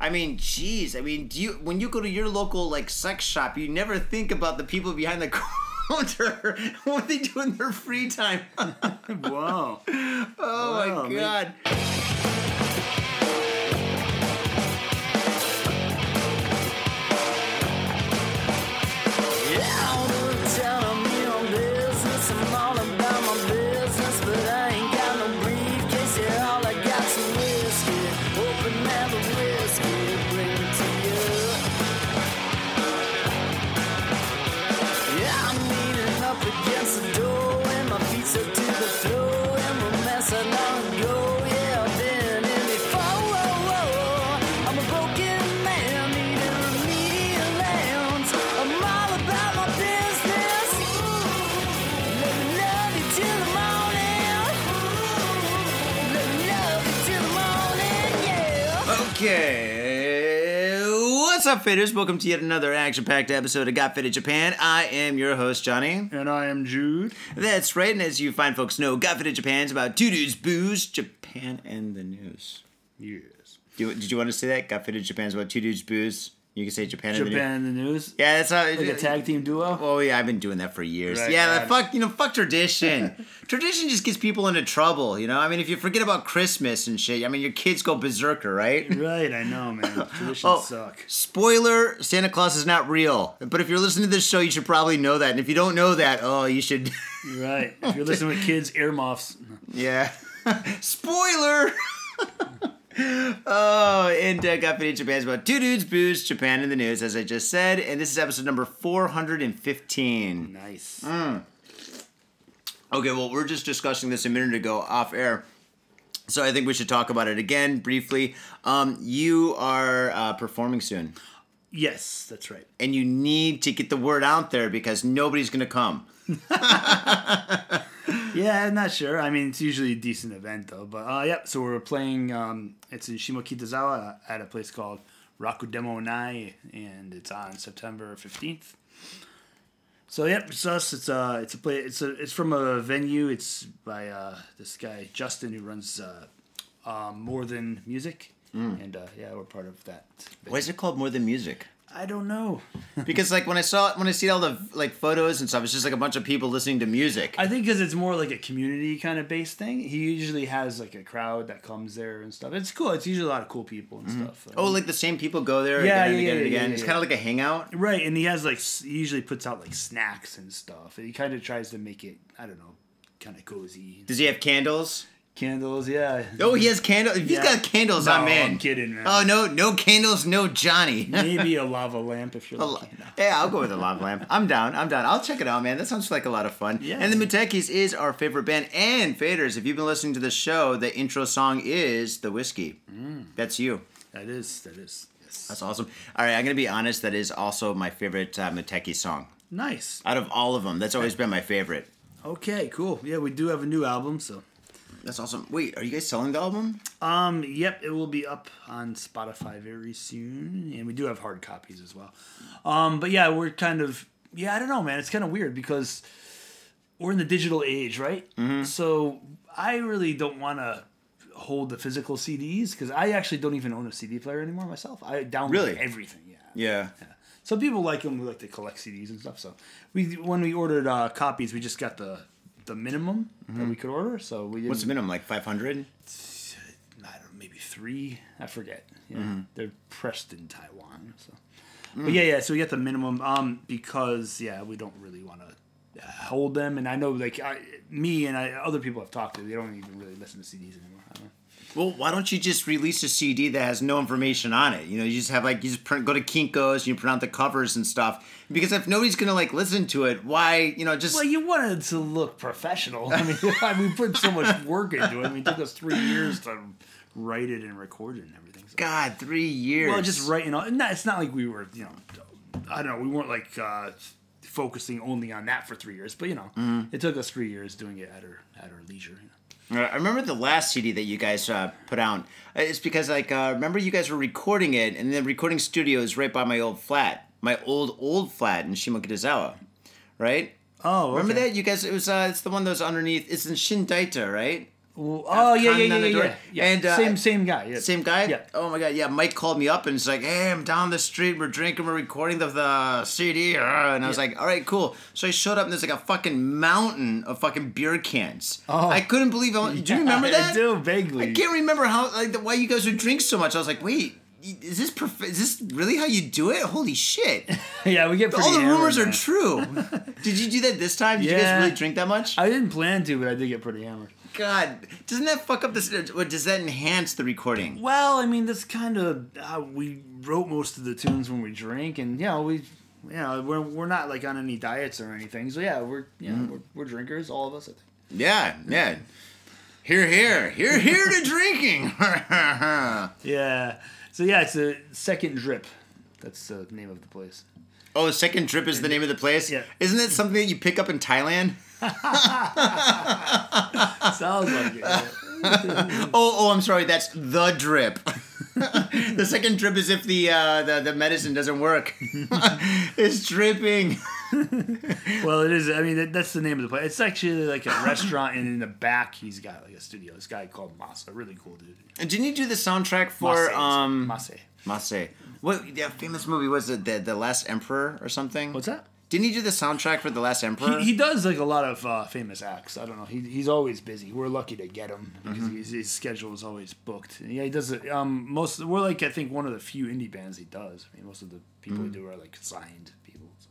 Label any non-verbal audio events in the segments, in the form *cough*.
I mean, jeez. I mean, do you when you go to your local like sex shop, you never think about the people behind the *laughs* counter what they do in their free time. *laughs* Whoa. oh my god. I'm up, Faders? Welcome to yet another action-packed episode of Got Faded Japan. I am your host, Johnny. And I am Jude. That's right, and as you fine folks know, Got Faded Japan is about two dudes, booze, Japan, and the news. Yes. Do, did you want to say that? Got Faded Japan is about two dudes, booze. You can say Japan, and the news. Japan in the news. Yeah, that's how. Like a tag team duo. Oh yeah, I've been doing that for years. Right, yeah, right. fuck you know, fuck tradition. *laughs* tradition just gets people into trouble. You know, I mean, if you forget about Christmas and shit, I mean, your kids go berserker, right? *laughs* Right, I know, man. *laughs* Traditions Oh, suck. spoiler: Santa Claus is not real. But if you're listening to this show, you should probably know that. And if you don't know that, oh, you should. Right. If you're listening with kids, earmuffs. yeah. Spoiler. Oh, and uh, Got Faded Japan about two dudes, booze, Japan in the news, as I just said, and this is episode number 415. Nice. Mm. Okay, well, we're just discussing this a minute ago off air. So I think we should talk about it again briefly. Um, you are uh, performing soon, Yes, that's right. and you need to get the word out there because nobody's going to come. *laughs* Yeah, I'm not sure. I mean, it's usually a decent event though. But uh, yep. So we're playing. Um, it's in Shimokitazawa at a place called Rakudemo Nai, and it's on September fifteenth. So yep, it's us. It's uh, it's a play. It's a. It's from a venue. It's by uh, this guy Justin who runs uh, um, More Than Music, and uh, yeah, we're part of that. Why is it called More Than Music? I don't know. Because like when I saw when I see all the like photos and stuff, it's just like a bunch of people listening to music. I think because it's more like a community kind of based thing. He usually has like a crowd that comes there and stuff. It's cool. It's usually a lot of cool people and mm-hmm. stuff. oh, like the same people go there Yeah, again and yeah, again and again. yeah, it's yeah. kind of like a hangout. right, and he has like he usually puts out like snacks and stuff. And he kind of tries to make it I don't know, kind of cozy. Does he have candles? Candles, yeah. Oh, he has candles. If he's Yeah. got candles, No, I'm in. I'm kidding, man. Oh no, no candles, no Johnny. *laughs* Maybe a lava lamp if you're A lucky. lo- Yeah, I'll go with the lava lamp. I'm down. I'm down. I'll check it out, man. That sounds like a lot of fun. Yeah. And the Mutekis is our favorite band. And Faders, if you've been listening to the show, the intro song is the whiskey. Mm. That's you. That is that is yes. That's awesome. All right, I'm gonna be honest. That is also my favorite uh, Muteki song nice. out of all of them. That's always been my favorite. Okay, cool. Yeah, we do have a new album, so That's awesome. Wait, are you guys selling the album? Um, yep, it will be up on Spotify very soon, and we do have hard copies as well. Um, but yeah, we're kind of yeah, I don't know, man. It's kind of weird because we're in the digital age, right? Mm-hmm. So I really don't want to hold the physical CDs because I actually don't even own a CD player anymore myself. I download Really? everything. Yeah. Yeah. Some people like them. We like to collect CDs and stuff. So we when we ordered uh, copies, we just got the the minimum that we could order. So we Mm-hmm. What's the minimum? Like 500? I don't know, maybe three. I forget. Yeah, Mm-hmm. they're pressed in Taiwan. So, Mm. but yeah, yeah. So we get the minimum. Um, because yeah, we don't really want to hold them, and I know like I, me and I, other people I've talked to, they don't even really listen to CDs anymore. I don't know. Well, why don't you just release a CD that has no information on it? You know, you just have like you just print, go to Kinkos, you print out the covers and stuff. Because if nobody's gonna like listen to it, why you know just Well, you wanted to look professional. I mean, *laughs* I mean, we put so much work into it. I mean, it took us three years to write it and record it and everything. So. God three years. Well, just writing all. Not, it's not like we were, you know, I don't know. We weren't like uh, focusing only on that for three years, but you know, Mm-hmm. it took us three years doing it at our at our leisure. You know? Uh, I remember the last CD that you guys uh, put out. Uh, It's because like uh, remember you guys were recording it, and the recording studio is right by my old flat, my old old flat in Shimokitazawa, right? Oh, Remember that you guys? It was uh, it's the one that was underneath. It's in Shindaita, right? Oh, yeah, yeah, yeah, yeah, yeah. yeah. And, uh, same same guy. Yeah. Same guy? Yeah. Oh my god, yeah. Mike called me up and it's like, hey, I'm down the street, we're drinking, we're recording the, the CD. uh, And I was Yeah. like, all right, cool. So I showed up and there's like a fucking mountain of fucking beer cans. Oh. I couldn't believe how, do you remember that? I do vaguely. I can't remember how, like, why you guys would drink so much. I was like, wait, is this prof- is this really how you do it? Holy shit. *laughs* yeah, we get pretty. All the hammered, rumors are true. *laughs* Did you do that this time? Did you guys really drink that much? I didn't plan to, but I did get pretty hammered. God, doesn't that fuck up this? Or does that enhance the recording? Well, I mean, that's kind of how we wrote most of the tunes when we drink, and you know, we, you know, we're, we're not like on any diets or anything. So yeah, we're you know Mm-hmm. we're, we're drinkers, all of us. I think. Yeah, yeah. Here, here, here, here to drinking. *laughs* Yeah. So yeah, it's a second drip. That's the name of the place. oh, second drip is the name of the place. Yeah. Isn't it something that you pick up in Thailand? *laughs* Sounds like it. yeah. *laughs* Oh, oh, I'm sorry. That's the drip. *laughs* the second drip is if the uh, the the medicine doesn't work. it's dripping. Well, it is. I mean, that, that's the name of the place. It's actually like a restaurant, and in the back, he's got like a studio. This guy called Masa, really cool dude. And didn't you do the soundtrack for Mase, um Mase. Mase? What that famous movie was it? The the Last Emperor or something? What's that? Didn't he do the soundtrack for the Last Emperor? He, he does like a lot of uh, famous acts. I don't know. He, he's always busy. We're lucky to get him because Mm-hmm. he's, his schedule is always booked. Yeah, he does it. Um, most we're like I think one of the few indie bands he does. I mean, most of the people Mm. he do are like signed people. So.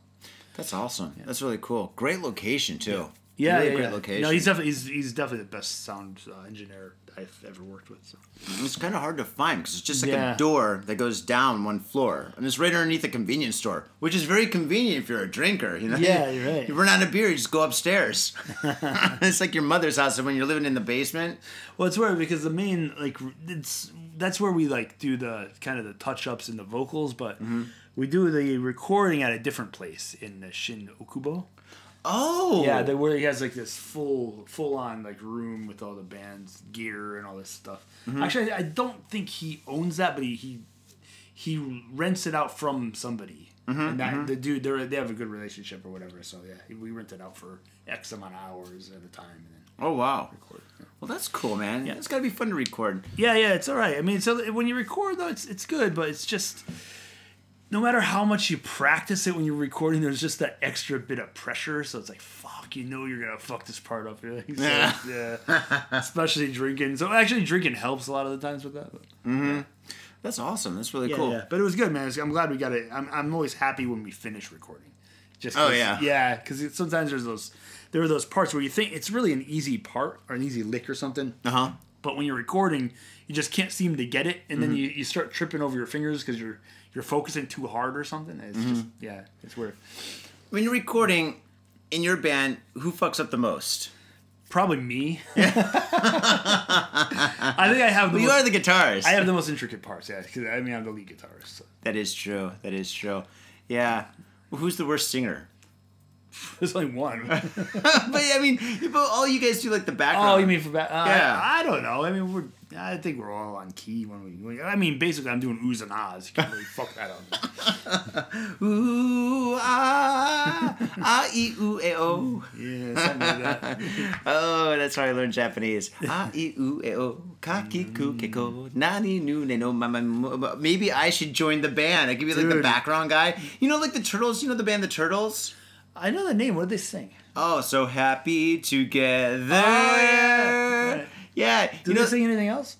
That's awesome. That's really cool. Great location too. Yeah, really yeah, great yeah. location. No, he's definitely he's, he's definitely the best sound uh, engineer I've ever worked with. So. It's kind of hard to find because it's just like Yeah. a door that goes down one floor, and it's right underneath a convenience store, which is very convenient if you're a drinker. You know, Yeah, you're right. You run out of beer, you just go upstairs. *laughs* *laughs* it's like your mother's house when you're living in the basement. Well, it's weird because the main like it's that's where we like do the kind of the touch ups in the vocals, but Mm-hmm. we do the recording at a different place in the Shin Okubo. Oh, Yeah, the, where he has like this full full on like room with all the band's gear and all this stuff. Mm-hmm. Actually, I, I don't think he owns that, but he he, he rents it out from somebody. Mm-hmm, and that the dude they they have a good relationship or whatever. So yeah, we rent it out for X amount of hours at a time and then oh wow. record. Well, that's cool, man. Yeah. It's got to be fun to record. Yeah, yeah, it's all right. I mean, so when you record though, it's it's good, but it's just no matter how much you practice it when you're recording, there's just that extra bit of pressure. So it's like, fuck, you know, you're gonna fuck this part up. You're *laughs* like, so, Yeah. yeah, especially drinking. So actually, drinking helps a lot of the times with that. But, That's awesome. That's really yeah, cool. yeah. But it was good, man. It's- I'm glad we got it. I'm I'm always happy when we finish recording. Just Oh, yeah. yeah, because sometimes there's those there are those parts where you think it's really an easy part or an easy lick or something. Uh huh. But when you're recording, you just can't seem to get it, and then Mm-hmm. you, you start tripping over your fingers because you're you're focusing too hard or something. It's just Mm-hmm. yeah, it's weird. When you're recording in your band, who fucks up the most? Probably me. *laughs* *laughs* I think I have the Well, you most, are the guitarist. I have the most intricate parts. Yeah, because I mean I'm the lead guitarist. So. That is true. That is true. Yeah. Well, who's the worst singer? *laughs* There's only one. *laughs* but I mean, you- but all you guys do like the background. oh, you mean for back? Uh, Yeah. I, I don't know. I mean we're. I think we're all on key when we. I mean, basically, I'm doing oohs and ahs. You can't really *laughs* fuck that up. Ooh ah ah e ooh e oh. Yeah, something like that. Oh, that's how I learned Japanese. Ah e ooh e oh kaki ku keko nani nu ne no mama. Maybe I should join the band. I could be like the background guy. You know, like the Turtles. You know the band the Turtles. I know the name. What did they sing? Oh, so happy together. Oh, yeah. Right. Yeah, Did you know, they sing anything else?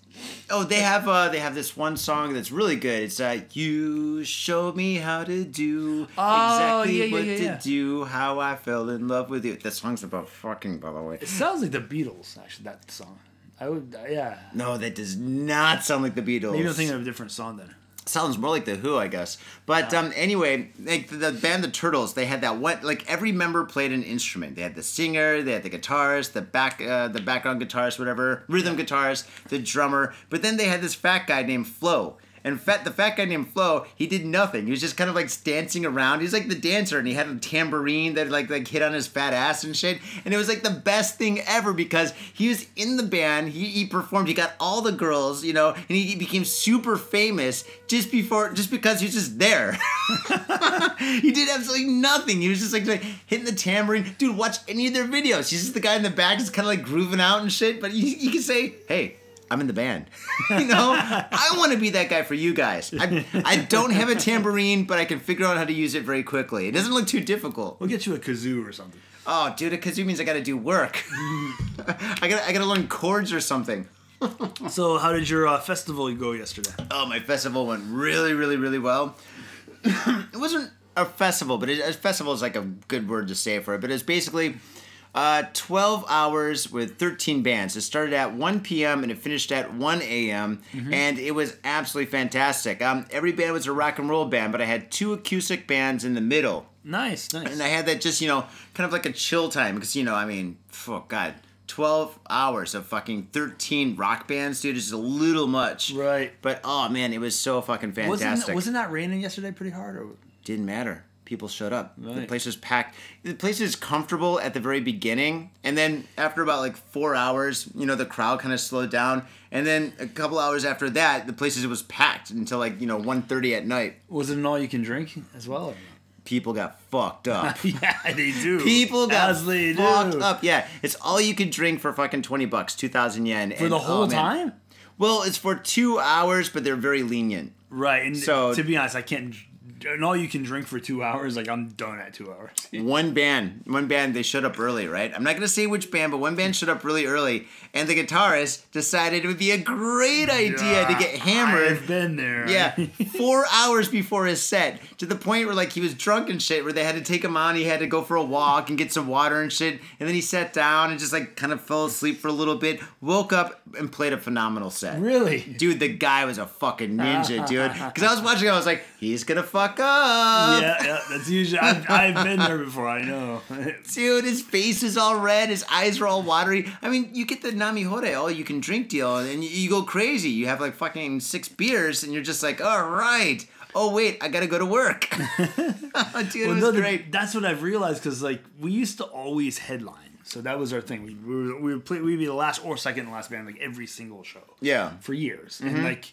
Oh, they have uh, they have this one song that's really good. It's uh, you showed me how to do Oh, exactly yeah, yeah, what yeah, to yeah. do, how I fell in love with you. The song's about fucking, by the way. It sounds like the Beatles, actually. That song. I would, yeah. No, that does not sound like the Beatles. Maybe I'm thinking of a different song then. Sounds more like the Who, I guess. But um, anyway, like the, the band the Turtles, they had that what like every member played an instrument. They had the singer, they had the guitarist, the back uh, the background guitarist, whatever, rhythm guitarist, the drummer. But then they had this fat guy named Flo, And fat, the fat guy named Flo, he did nothing. He was just kind of like dancing around. He was like the dancer, and he had a tambourine that like like hit on his fat ass and shit. And it was like the best thing ever because he was in the band. He, he performed. He got all the girls, you know, and he, he became super famous just before, just because he was just there. *laughs* he did absolutely nothing. He was just like, like hitting the tambourine. Dude, watch any of their videos. He's just the guy in the back, just kind of like grooving out and shit. But you, you can say, hey. I'm in the band. *laughs* you know, I want to be that guy for you guys. I, I don't have a tambourine, but I can figure out how to use it very quickly. It doesn't look too difficult. We'll get you a kazoo or something. Oh, dude, a kazoo means I got to do work. *laughs* I got I got to learn chords or something. *laughs* So, how did your uh, festival go yesterday? Oh, my festival went really, really, really well. *clears throat* it wasn't a festival, but it, a festival is like a good word to say for it. But it's basically uh, 12 hours with 13 bands. It started at 1 p.m. and it finished at 1 a.m. And it was absolutely fantastic. Um, every band was a rock and roll band, but I had two acoustic bands in the middle. Nice, nice. And I had that just, you know, kind of like a chill time because, you know, I mean, oh, God, 12 hours of fucking 13 rock bands, dude, is a little much. Right. But, oh, man, it was so fucking fantastic. wasn't wasn't that raining yesterday pretty hard? Or Didn't matter. People showed up. The Right. place was packed. The place is comfortable at the very beginning, and then after about like four hours, you know, the crowd kind of slowed down. And then a couple hours after that, the place was packed until like you know 1.30 at night. was it an all you can drink as well? People got fucked up. *laughs* yeah, they do. People got As they fucked do. up. Yeah, it's all you can drink for fucking twenty bucks, two thousand yen for the oh, whole time. Well, it's for two hours, but they're very lenient. Right, and So- to be honest, I can't. And all you can drink for two hours, like I'm done at two hours. One band, one band, they showed up early, right? I'm not gonna say which band, but one band showed up really early, and the guitarist decided it would be a great idea to get hammered. I've been there. Yeah, *laughs* four hours before his set, to the point where like he was drunk and shit, where they had to take him on. He had to go for a walk and get some water and shit, and then he sat down and just like kind of fell asleep for a little bit. Woke up and played a phenomenal set. really. Dude, the guy was a fucking ninja, dude. *laughs* Because I was watching, I was like, he's gonna fuck up. Yeah, yeah, that's usually. I've, I've been there before. I know. *laughs* Dude, his face is all red, his eyes are all watery. I mean, you get the nomihodai, all you can drink deal, and you, you go crazy. You have like fucking six beers, and you're just like, all right. Oh, wait, I gotta go to work. *laughs* Dude, Well, no, great. That's what I've realized because like we used to always headline, so that was our thing. We we we would play. We'd be the last or second to last band like every single show. Yeah. for years, Mm-hmm. and like.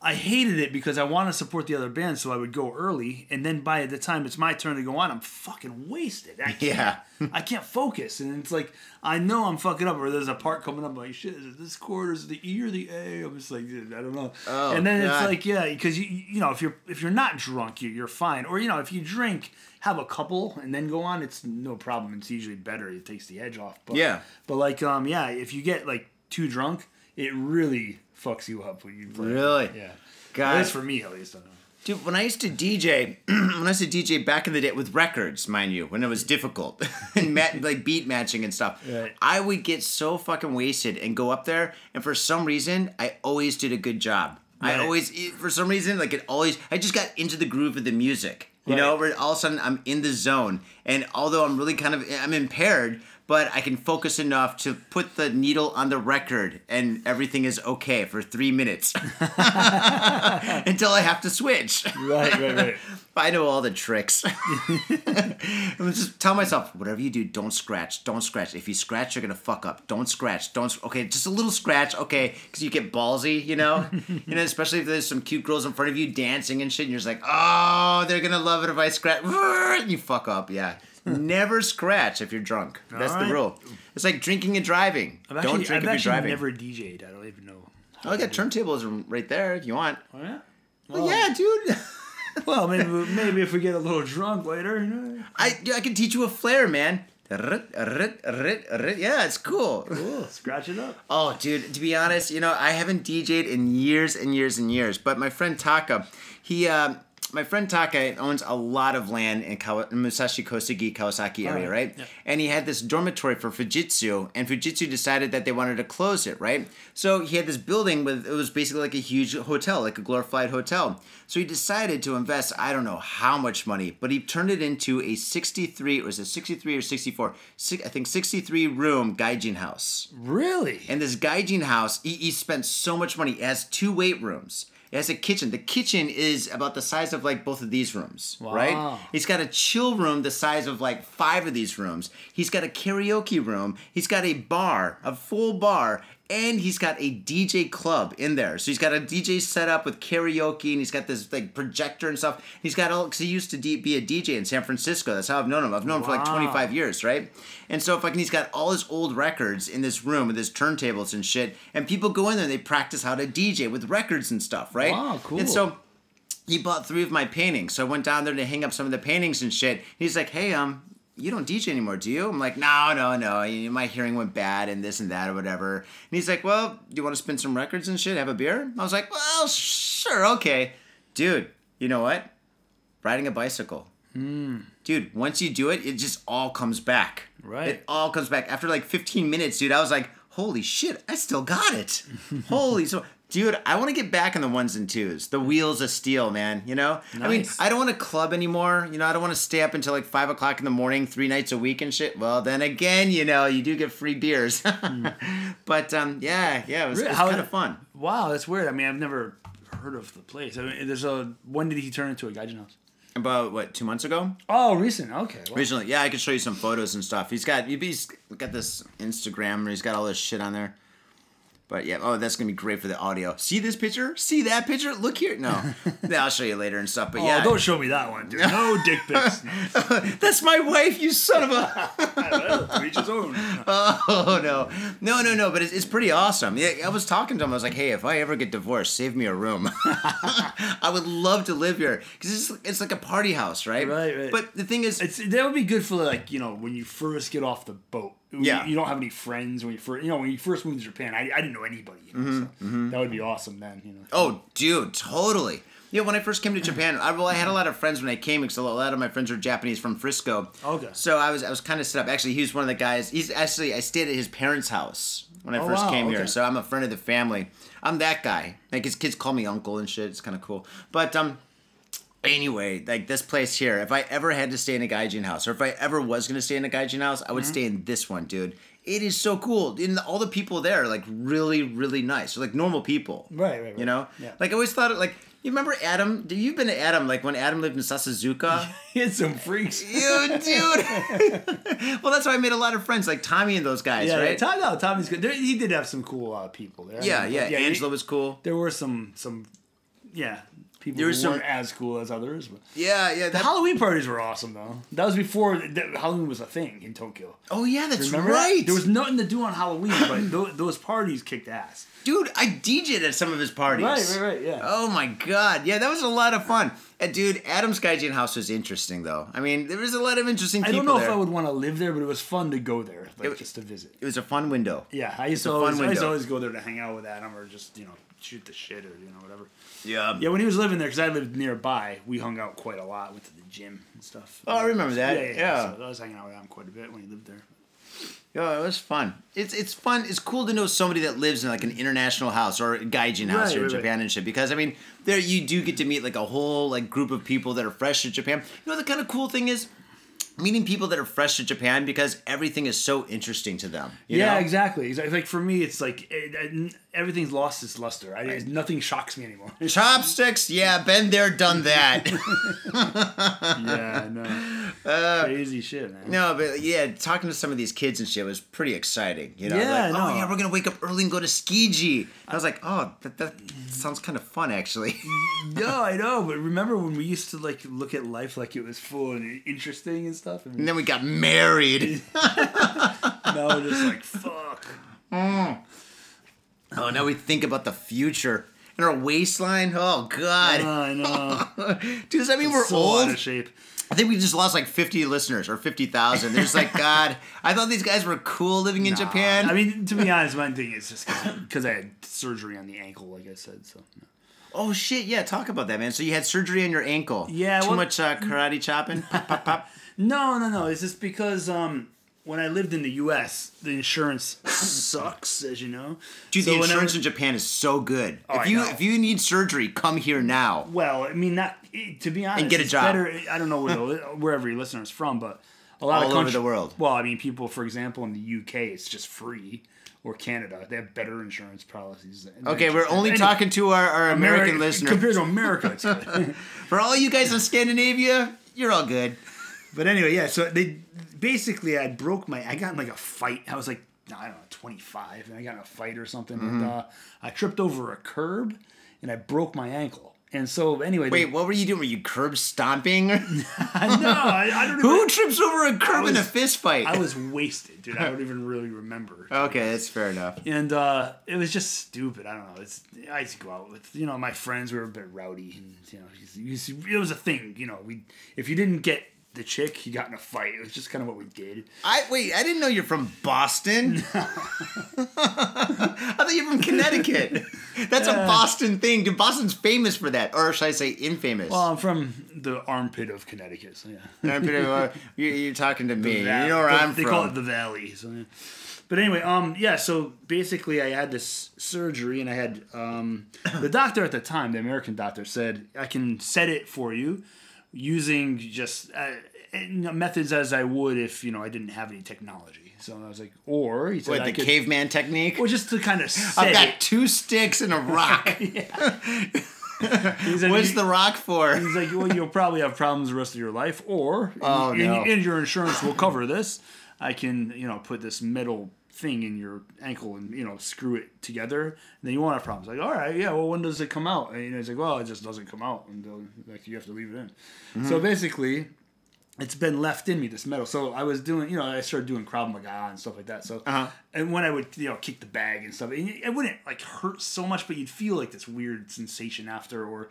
I hated it because I want to support the other band, so I would go early, and then by the time it's my turn to go on, I'm fucking wasted. I Yeah. *laughs* I can't focus, and it's like I know I'm fucking up, or there's a part coming up, I'm like shit, is it this chord, is it the E or the A? I'm just like, I don't know. Oh, and then God. it's like, yeah, because you you know if you're if you're not drunk, you you're fine, or you know if you drink, have a couple and then go on, it's no problem. It's usually better. It takes the edge off. But, Yeah. But like um yeah, if you get like too drunk, it really fucks you up when you play. Really? Yeah. God. At least for me, at least. I don't know. Dude, when I used to DJ, *clears throat* when I used to DJ back in the day with records, mind you, when it was difficult *laughs* and mat- *laughs* like beat matching and stuff, Right. I would get so fucking wasted and go up there, and for some reason, I always did a good job. I always, for some reason, like it always, I just got into the groove of the music. You know, Right. where all of a sudden I'm in the zone, and although I'm really kind of, I'm impaired, but I can focus enough to put the needle on the record, and everything is okay for three minutes *laughs* until I have to switch. Right, right, right. *laughs* I know all the tricks. *laughs* I'm just tell myself, whatever you do, don't scratch. Don't scratch. If you scratch, you're gonna fuck up. Don't scratch. Don't. Okay, just a little scratch. Okay, because you get ballsy, you know. you know, especially if there's some cute girls in front of you dancing and shit, and you're just like, oh, they're gonna love it if I scratch. You fuck up. Yeah. *laughs* Never scratch if you're drunk. That's the rule. It's like drinking and driving. I've don't actually, drink I've if you're driving. never DJ'd. I don't even know. Oh, I got turntables right there if you want. Oh yeah. Oh, yeah, dude. *laughs* Well, maybe maybe if we get a little drunk later, you know. I I can teach you a flare, man. Yeah, it's cool. Cool. Scratch it up. Oh, dude, to be honest, you know, I haven't DJ'd in years and years and years. But my friend Taka, he, um, my friend Taka owns a lot of land in Kawa- Musashi Kosugi, Kawasaki area, right. right? Yeah. And he had this dormitory for Fujitsu, and Fujitsu decided that they wanted to close it, right? So he had this building with, it was basically like a huge hotel, like a glorified hotel. So he decided to invest, I don't know how much money, but he turned it into a 63, or was it 63 or 64? Six, I think 63 room gaijin house. Really? And this gaijin house, he, he spent so much money. It has two weight rooms. It has a kitchen. The kitchen is about the size of like both of these rooms, right? He's got a chill room the size of like five of these rooms. He's got a karaoke room. He's got a bar, a full bar, and he's got a DJ club in there. So he's got a DJ set up with karaoke, and he's got this like projector and stuff. He's got all because he used to D- be a DJ in San Francisco. That's how I've known him. I've known him for like 25 years, right? And so fucking he's got all his old records in this room with his turntables and shit. And people go in there and they practice how to DJ with records and stuff, right? Wow, cool. And so he bought three of my paintings. So I went down there to hang up some of the paintings and shit. He's like, hey, um, you don't DJ anymore, do you? I'm like, no, no, no. My hearing went bad and this and that or whatever. And he's like, well, do you want to spin some records and shit? Have a beer? I was like, well, sure, okay. Dude, you know what? Riding a bicycle. Hmm. Dude, once you do it, it just all comes back. Right. It all comes back. After like 15 minutes, dude, I was like, holy shit, I still got it. *laughs* holy so dude, I want to get back in the ones and twos. The wheels of steel, man. You know? I mean, I don't want to club anymore. You know, I don't want to stay up until like five o'clock in the morning, three nights a week and shit. Well, then again, you know, you do get free beers. *laughs* but um, yeah, yeah, it was, Really? was kind of fun. Wow, that's weird. I mean, I've never heard of the place. I mean, there's a. When did he turn into a gaijin house? About what, two months ago? Oh, recent. Okay. Recently, yeah, I could show you some photos and stuff. He's got he's got this Instagram where he's got all this shit on there. But yeah, oh, that's gonna be great for the audio. See this picture? See that picture? Look here. No, *laughs* yeah, I'll show you later and stuff. But Oh, yeah, don't show me that one, dude. No *laughs* dick pics. *laughs* that's my wife. You son of a. well, to each his own. Oh no, no, no, no! But it's, it's pretty awesome. Yeah, I was talking to him. I was like, "Hey, if I ever get divorced, save me a room. I would love to live here because it's it's like a party house, right? Right, right. But the thing is, It's that would be good for like you know when you first get off the boat. When you- Yeah. You, don't have any friends when you first you know when you first moved to Japan. I, I didn't know anybody. You know, so That would be awesome then. You know. Mm-hmm, Oh, dude, totally. Yeah, when I first came to Japan, I, well, I had a lot of friends when I came because a lot of my friends are Japanese from Frisco. Okay. So I was I was kind of set up. Actually, he was one of the guys. He's actually I stayed at his parents' house when I Oh, first wow, came here. So I'm a friend of the family. I'm that guy. Like his kids call me uncle and shit. It's kind of cool. But um. Anyway, like this place here, if I ever had to stay in a gaijin house, or if I ever was gonna stay in a gaijin house, I would Mm-hmm. stay in this one, dude. It is so cool. And all the people there are like really, really nice. They're like normal people. Right, right, right. You know? Yeah. Like I always thought it like you remember Adam? Do You've been to Adam like when Adam lived in Sasazuka? *laughs* He had some freaks. you dude. *laughs* well, that's why I made a lot of friends, like Tommy and those guys, Yeah, right? yeah, Tom, no, Tommy's good. There, he did have some cool uh, people there. I yeah, mean, yeah, he- Angela was cool. there were some some yeah people There who was some- weren't as cool as others. But Yeah, yeah. the Halloween parties were awesome though. That was before that Halloween was a thing in Tokyo. oh yeah, that's Remember right. that? There was nothing to do on Halloween, but those, those parties kicked ass. Dude, I DJ'd at some of his parties. Right, right, right, yeah. Oh my god, yeah, that was a lot of fun. And dude, Adam's Gaijin house was interesting though. I mean, there was a lot of interesting I don't know there. if I would want to live there, but it was fun to go there, like It- just to visit. It was a fun window. Yeah, I used to always, I used to always go there to hang out with Adam or just you know shoot the shit or you know whatever. Yeah. Yeah, when he was living there, because I lived nearby, we hung out quite a lot. Went to the gym and stuff. Oh, I remember that. Yeah, yeah. Yeah. So I was hanging out with him quite a bit when he lived there. Yeah, it was fun. It's it's fun. It's cool to know somebody that lives in like an international house or a gaijin house Right, here in right, right. Japan and shit. Because I mean, there you do get to meet like a whole like group of people that are fresh to Japan. You know, the kind of cool thing is meeting people that are fresh to Japan because everything is so interesting to them. You yeah, know? exactly. Exactly. Like for me, it's like eh, eh, it, it- everything's lost its luster. I, nothing shocks me anymore. *laughs* Chopsticks, yeah, been there, done that. *laughs* yeah, no, *laughs* uh, crazy shit, man. no, but yeah, talking to some of these kids and shit was pretty exciting. You know, Yeah, like, oh, no. oh yeah, we're gonna wake up early and go to Tsukiji. I was like, oh, that, that sounds kind of fun actually. No, I know, but remember when we used to like look at life like it was full and interesting and stuff? I and then we got married. now we're just like fuck. Mm. Oh, now we think about the future and our waistline. Oh God, Oh, I know. dude, *laughs* does that mean we're so old? out of shape. I think we just lost like fifty listeners or fifty thousand. They're just like, *laughs* God, I thought these guys were cool living in Nah. Japan. I mean, to be *laughs* honest, my thing is just because I had surgery on the ankle, like I said. So oh shit, yeah, talk about that, man. So you had surgery on your ankle. Yeah, too well- much uh, karate chopping. pop, pop, pop. no, no, no. It's just because um, when I lived in the U.S., the insurance sucks, as you know. Dude, So the insurance in Japan is so good. Oh, if you if you need surgery, come here now. Well, I mean, not eh, to be honest. and get a job. Better, eh, I don't know where *laughs* wherever your listener's from, but a lot All of over country- the world. Well, I mean, people, for example, in the UK, it's just free. or Canada. They have better insurance policies. Okay, we're only anyway, talking to our, our American listeners. Compared to America, it's *laughs* good. For all you guys in Scandinavia, you're all good. But anyway, yeah. So they basically, I broke my. I got in like a fight. I was like, I don't know, twenty five, and I got in a fight or something, Mm-hmm. uh, I tripped over a curb, and I broke my ankle. And so anyway, Wait, what were you doing? Were you curb stomping? *laughs* no, I, I don't. *laughs* Know? Who Even, trips over a curb in a was- fist fight? I was wasted, dude. I don't even really remember. *laughs* okay, that's fair enough. And uh, it was just stupid. I don't know. It's I used to go out with you know my friends We were a bit rowdy, and you know you used to- it was a thing. You know, we if you didn't get the chick, you got in a fight. It was just kind of what we did. I wait. I didn't know you're from Boston. *laughs* I thought you're from Connecticut. *laughs* That's a Boston thing. Dude, Boston's famous for that, or should I say, infamous? Well, I'm from the armpit of Connecticut, so yeah. I'm pretty- uh, *laughs* you're, you're talking to me. Val- you know where they- I'm they from. call it the valley. So, yeah. But anyway, um, yeah. So basically, I had this surgery, and I had um, the doctor at the time, the American doctor, said I can set it for you using just uh, methods as I would if you know I didn't have any technology. So I was like, or he said I the could, caveman technique? well, just to kind of I've got it. two sticks and a *laughs* rock. He said, What's the rock for? He's like, well, you'll probably have problems the rest of your life, or Oh, and, no. and your insurance will cover this. I can, you know, put this metal thing in your ankle and you know screw it together, and then you won't have problems. Like, all right, yeah, well, when does it come out? And he's like, well, it just doesn't come out and like you have to leave it in. Mm-hmm. So basically. It's been left in me this metal. So I was doing, you know, I started doing Krav Maga and stuff like that. So, Uh-huh. and when I would, you know, kick the bag and stuff, and it wouldn't like hurt so much, but you'd feel like this weird sensation after, or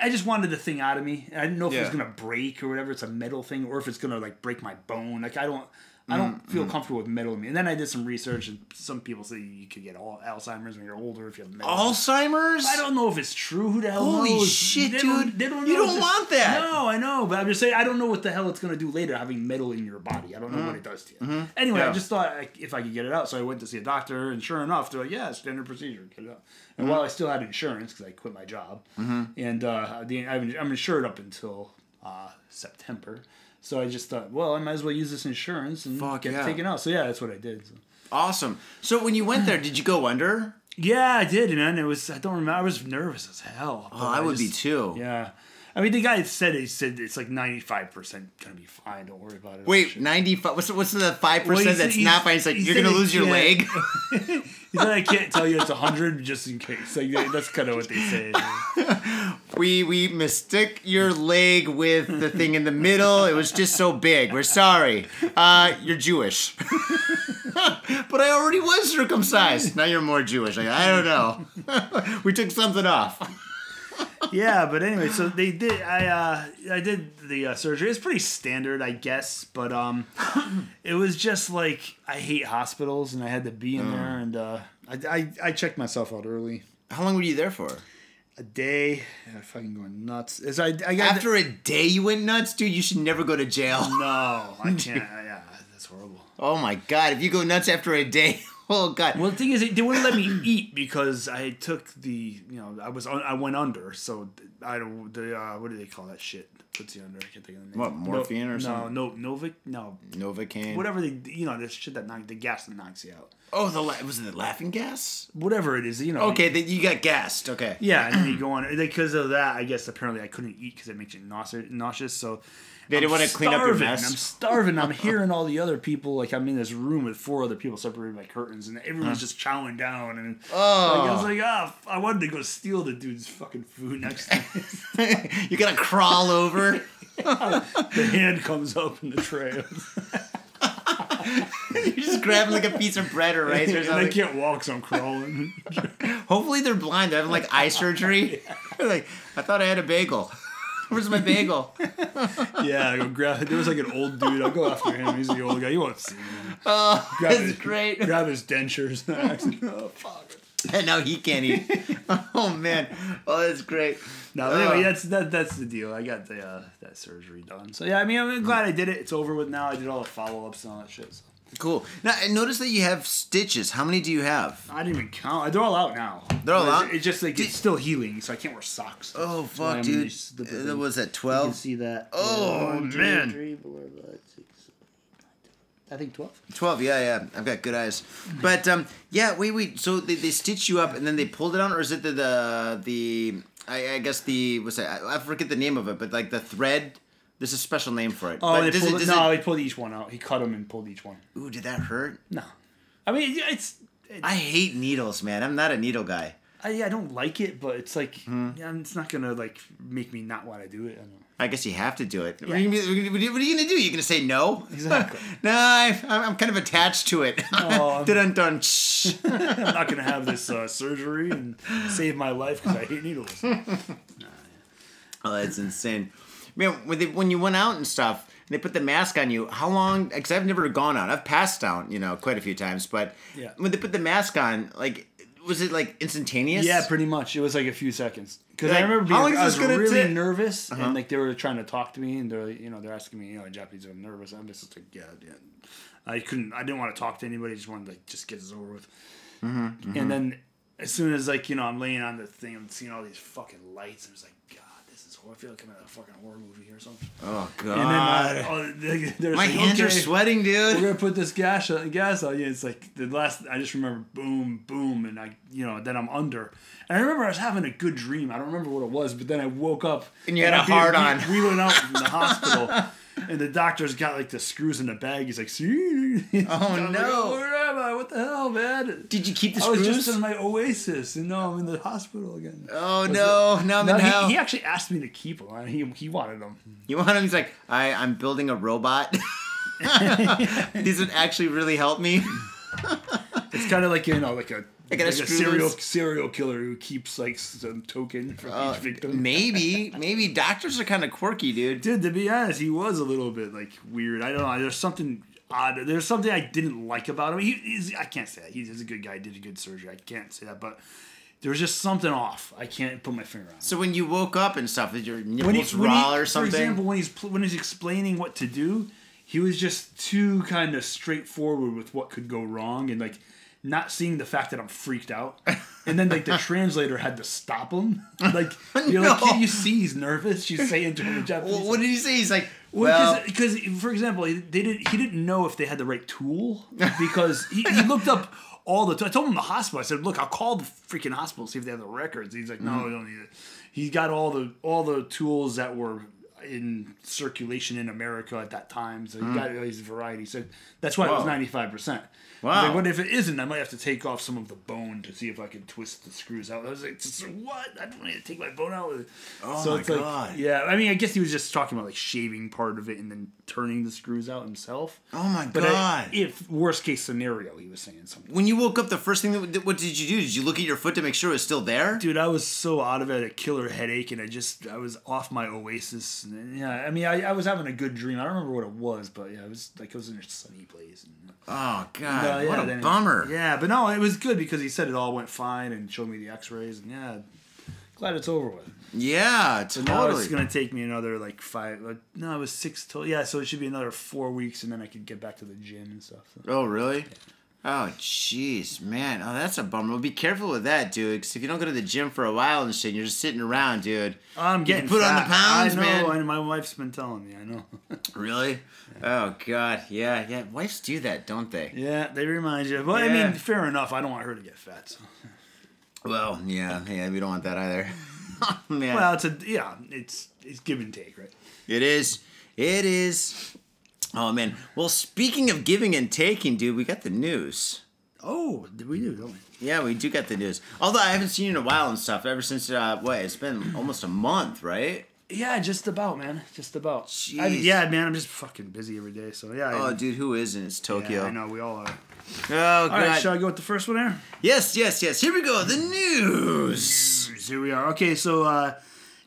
I just wanted the thing out of me. I didn't know if it was gonna break or whatever. It's a metal thing, or if it's gonna like break my bone. Like I don't, I don't Mm-hmm. feel comfortable with metal in me. And then I did some research, and some people say you could get all Alzheimer's when you're older if you have metal. Alzheimer's? I don't know if it's true. Who the hell Holy knows? shit, They don't- dude. don't You don't want that. No, I know, but I'm just saying I don't know what the hell it's gonna do later having metal in your body. I don't know what it does to you. Anyway, Yeah. I just thought I, if I could get it out, so I went to see a doctor, and sure enough, they're like, "Yeah, standard procedure, get it out." And while I still had insurance because I quit my job, and uh, the, I'm I'm insured up until uh, September. So I just thought, well, I might as well use this insurance and Fuck get yeah. it taken out. So yeah, that's what I did. So. Awesome. So when you went there, *clears throat* did you go under? Yeah, I did, man. It was I don't remember. I was nervous as hell. Oh, I would be too. Yeah. I mean, the guy said he said it's like ninety five percent gonna be fine. Don't worry about it. Wait, ninety five. What's what's the five percent that's not fine? He's like, he you're gonna lose your leg. *laughs* he said I can't tell you it's hundred just in case. Like that's kind of what they say. *laughs* We we mistook your leg with the thing in the middle. It was just so big. We're sorry. Uh, you're Jewish. *laughs* but I already was circumcised. Now you're more Jewish. Like, I don't know. we took something off. Yeah, but anyway, so they did. I uh, I did the uh, surgery. It's pretty standard, I guess, but um, it was just like I hate hospitals, and I had to be in there, and uh, I, I I checked myself out early. How long were you there for? A day, I fucking going nuts. As I I got After a day, you went nuts, dude. You should never go to jail. no, I *laughs* can't. yeah, that's horrible. Oh my god! If you go nuts after a day, oh god. Well, the thing is, they wouldn't let me eat because I took the, you know, I was, un- I went under. So I don't, the, uh, what do they call that shit? that Puts you under. I can't think of the name. What, morphine no, or something? No, no, Novic, no, Novocaine. whatever they, you know, the shit that knock, the gas that knocks you out. Oh, the la- was it the laughing gas? Whatever it is, you know. Okay, that you got gassed. Okay. Yeah, and then you *clears throat* go on because of that. I guess apparently I couldn't eat because it makes you nauseous. nauseous so They didn't wanna clean up your mess. I'm starving. I'm *laughs* hearing all the other people. Like I'm in this room with four other people separated by curtains, and everyone's just chowing down. And Oh. like, I was like, ah, I wanted to go steal the dude's fucking food next to *laughs* me. *laughs* you gotta crawl over. the hand comes up in the tray, You're just grabbing like a piece of bread or rice or and I can't walk, so I'm crawling. Hopefully they're blind. They're having like eye surgery. like I thought I had a bagel. Where's my bagel? *laughs* yeah, I go grab. There was like an old dude. I'll go after him. He's the old guy. You won't see him. *laughs* Oh, Grab that's his, great. Grab his dentures. *laughs* oh fuck. And now he can't eat. Oh man. Oh, that's great. No, but anyway, Uh, that's that, that's the deal. I got the uh, that surgery done. So yeah, I mean, I'm glad I did it. It's over with now. I did all the follow ups and all that shit. So. Cool. Now I notice that you have stitches. How many do you have? I didn't even count. They're all out now. They're all out? It's just like it's still healing, so I can't wear socks. Oh That's why fuck, I'm dude. stupid Uh, things. was that You can twelve? see that. Oh, One, two, man. three, four, five, six, I think twelve. 12 yeah yeah i've got good eyes but um yeah wait wait so they, they stitch you up and then they pulled it on or is it the the, the I, I guess the what's that I, I forget the name of it but like the thread there's a special name for it Oh, but they does pulled it, does no, it, he pulled each one out. He cut them and pulled each one. ooh did that hurt No, I mean yeah, it's. I hate needles man i'm not a needle guy I, I don't like it, but it's like Hmm. yeah, it's not gonna like make me not want to do it. I don't know. I guess you have to do it. What, are you, gonna be- what are you- what are you gonna do? You gonna say no? Exactly. *laughs* no, I, I'm I'm kind of attached to it. Oh, *laughs* I'm- dun dun. *laughs* shh. I'm not gonna have this uh, surgery and save my life because I hate needles. Oh, that's insane. Man, when, they, when you went out and stuff, and they put the mask on you. How long? Because I've never gone out. I've passed out, you know, quite a few times. But Yeah. when they put the mask on, like, was it like instantaneous? Yeah, pretty much. It was like a few seconds. Because Like, I remember how long being, is I was gonna really? Uh-huh. nervous, and like they were trying to talk to me, and they're you know they're asking me, you know, in Japanese, I'm nervous. I'm just like, yeah, yeah. I couldn't. I didn't want to talk to anybody. I just wanted to like just get this over with. Mm-hmm, And then as soon as like you know I'm laying on the thing, I'm seeing all these fucking lights. and it's like, God, this is horror. I feel like I'm in a fucking horror movie or something. Oh And then god. uh, oh, they, My like, hands are sweating, dude. we're gonna put this gas on, gas on you. It's like the last. I just remember boom, boom, and I, you know, then I'm under. And I remember I was having a good dream. I don't remember what it was, but then I woke up And you had I- a hard we, on. We went out from the hospital, *laughs* and the doctor's got like the screws in the bag. He's like, "See?" Oh, *laughs* I'm like, no. Oh, Where am I? What the hell, man? Did you keep the I was screws? just in my oasis, and now I'm in the hospital again. oh Was no, now I'm No, in hell. he, he actually asked me to keep them. He, he wanted them. You want him? He's like, I, I'm building a robot. *laughs* *laughs* These would actually really help me. It's kind of like you know, like a Like a serial this. serial killer who keeps like some token for Uh, each victim. maybe, *laughs* maybe doctors are kind of quirky, dude. Dude, to be honest, he was a little bit like weird. I don't know. There's something odd. There's something I didn't like about him. He, he's, I can't say that. He's a good guy. Did a good surgery. I can't say that, but there was just something off. I can't put my finger on. it. So when you woke up and stuff, did your When nipples he, when he- raw or something? For example, when he's pl- when he's explaining what to do, he was just too kind of straightforward with what could go wrong and like not seeing the fact that I'm freaked out. And then like the *laughs* translator had to stop him. *laughs* Like you're like, can't you see he's nervous? She's saying to him in *laughs* Japanese. Well, what did he say? He's like, well, Well, because for example, he- they did he didn't know if they had the right tool because he, he looked up all the. T- I told him the hospital. I said, "Look, I'll call the freaking hospital see if they have the records." He's like, "No, Mm-hmm. we don't need it." He got all the all the tools that were in circulation in America at that time, so he got all these variety. So that's why it was Mm. Ninety five percent. Wow. Like, what if it isn't? I might have to take off some of the bone to see if I can twist the screws out. I was like, what? I don't need to take my bone out. Oh so my it's like, God. yeah. I mean, I guess he was just talking about like shaving part of it and then turning the screws out himself. oh my But god. I, if worst case scenario, he was saying something. when you woke up, the first thing that what did you do? Did you look at your foot to make sure it was still there? Dude, I was so out of it, a killer headache, and I just I was off my oasis. And, yeah, I mean, I, I was having a good dream. I don't remember what it was, but yeah, it was like it was in a sunny place. And, Oh god, Uh, yeah, what a bummer. Yeah, but no, it was good because he said it all went fine and showed me the X-rays, and yeah, glad it's over with. Yeah, So now it's gonna take me another like five. Like, no, it was six till. Yeah, so it should be another four weeks, and then I could get back to the gym and stuff. So. Oh really? Oh jeez, man. Oh, that's a bummer. Well, be careful with that, dude. Because if you don't go to the gym for a while and shit, and you're just sitting around, dude. I'm getting put on the fat. pounds, I know, man. and my wife's been telling me. I know. *laughs* Really? Oh god, yeah, yeah. Wives do that, don't they? yeah, they remind you. But I mean, fair enough. I don't want her to get fat. So. *laughs* Well, yeah, yeah. We don't want that either. *laughs* man, Well, it's a yeah. It's it's give and take, right? it is. It is. Oh man. Well, speaking of giving and taking, dude, we got the news. Oh, we do? Don't we? Yeah, we do get the news. Although I haven't seen you in a while and stuff. Ever since uh, what? It's been almost a month, right? Yeah, just about, man. Just about. I Jeez. yeah, man. I'm just fucking busy every day. So yeah. Oh, I, dude, who isn't? It's yeah, Tokyo. I know we all are. Oh god. right, shall I go with the first one there? yes, yes, yes. Here we go. The news. Here we are. Okay, so uh,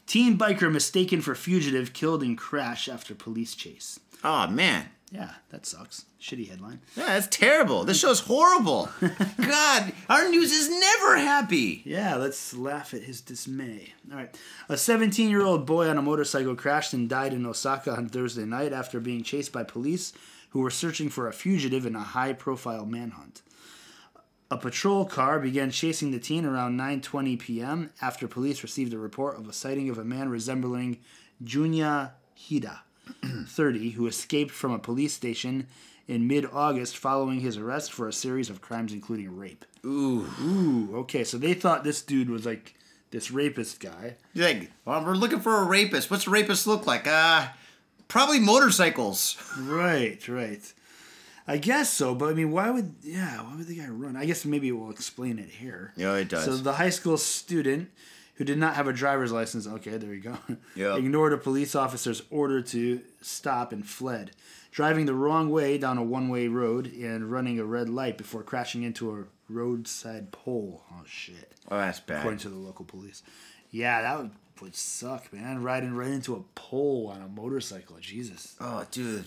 teen biker mistaken for fugitive killed in crash after police chase. Oh man. Yeah, that sucks. Shitty headline. Yeah, that's terrible. This show's horrible. *laughs* God, our news is never happy. Yeah, let's laugh at his dismay. All right. A 17 year old boy on a motorcycle crashed and died in Osaka on Thursday night after being chased by police who were searching for a fugitive in a high profile manhunt. A patrol car began chasing the teen around 9:20 p.m. after police received a report of a sighting of a man resembling Junya Hida, *clears throat* 30, who escaped from a police station in mid August following his arrest for a series of crimes, including rape. Ooh. Ooh, okay, so they thought this dude was like this rapist guy. Like, well, we're looking for a rapist. What's a rapist look like? Uh, probably motorcycles. Right, right. I guess so, but I mean, why would yeah? Why would the guy run? I guess maybe we'll explain it here. Yeah, it does. So the high school student who did not have a driver's license, okay, there you go, *laughs* Yeah. ignored a police officer's order to stop and fled, driving the wrong way down a one-way road and running a red light before crashing into a roadside pole. Oh shit! Oh, that's bad. According to the local police. Yeah, that would, suck, man. Riding right into a pole on a motorcycle. Jesus. Oh, dude,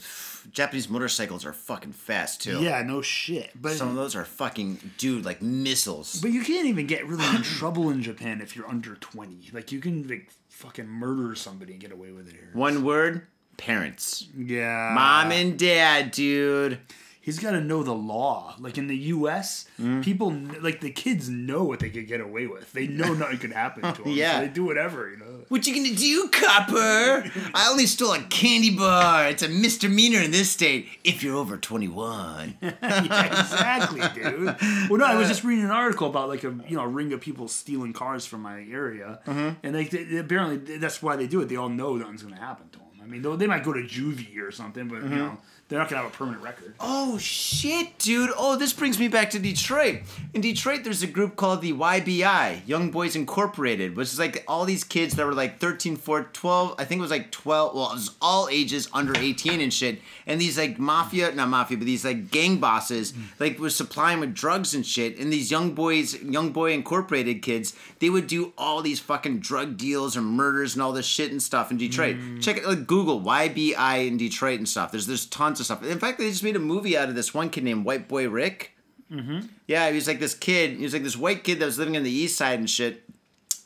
Japanese motorcycles are fucking fast too. Yeah, no shit. But Some of those are fucking, dude, like missiles. but you can't even get really in *laughs* trouble in Japan if you're under twenty. Like you can like fucking murder somebody and get away with it here. One word: parents. Yeah, Mom and dad, dude. He's got to know the law. Like in the U.S., Mm-hmm. people like the kids know what they could get away with. They know *laughs* nothing could happen to them. Yeah. so they do whatever. You know. What you gonna do, copper? *laughs* I only stole a candy bar. It's a misdemeanor in this state if you're over 21. *laughs* yeah, exactly, dude. Well, no, I was just reading an article about like a you know a ring of people stealing cars from my area, Mm-hmm. and they, they apparently that's why they do it. They all know nothing's going to happen to them. I mean, they, they might go to juvie or something, but Mm-hmm. you know they're not to have a permanent record. Oh shit, dude. Oh, this brings me back to Detroit. In Detroit, there's a group called the YBI, Young Boys Incorporated, which is like all these kids that were like 13, 14, 12. I think it was like 12. Well, it was all ages under 18 and shit. And these like mafia, not mafia, but these like gang bosses, like was supplying with drugs and shit. And these young boys, Young Boy Incorporated kids, they would do all these fucking drug deals and murders and all this shit and stuff in Detroit. Mm. Check it, like Google YBI in Detroit and stuff. There's there's tons of stuff. In fact, they just made a movie out of this one kid named White Boy Rick. Mm-hmm. Yeah, he was like this kid. He was like this white kid that was living on the east side and shit.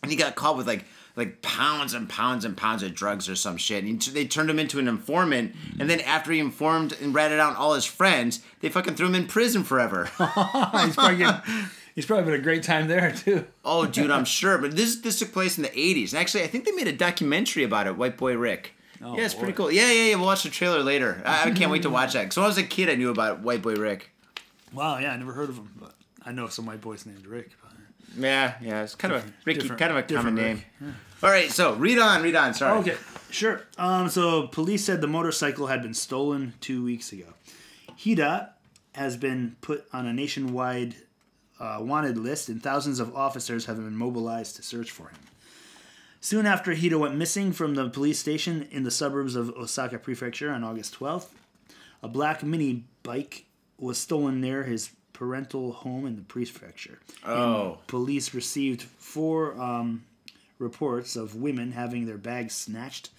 And he got caught with like like pounds and pounds and pounds of drugs or some shit. And he- they turned him into an informant. And then after he informed and ratted out all his friends, they fucking threw him in prison forever. *laughs* he's probably getting, he's probably been a great time there too. oh, dude, I'm sure. But this this took place in the 80s. And actually, I think they made a documentary about it, White Boy Rick. Yeah, it's pretty cool. Yeah, yeah, yeah. We'll watch the trailer later. I, I can't wait to *laughs* watch that. Because when I was a kid, I knew about White Boy Rick. Wow, yeah, I never heard of him, but I know some white boys named Rick. But... Yeah, yeah. It's kind of a Ricky, kind of a common different name. All right, so read on, read on. Sorry. Okay, sure. Um, so police said the motorcycle had been stolen two weeks ago. Hida has been put on a nationwide uh, wanted list, and thousands of officers have been mobilized to search for him. Soon after Hida went missing from the police station in the suburbs of Osaka Prefecture on August 12th, a black mini bike was stolen near his parental home in the prefecture. Oh. Police received four um, reports of women having their bags snatched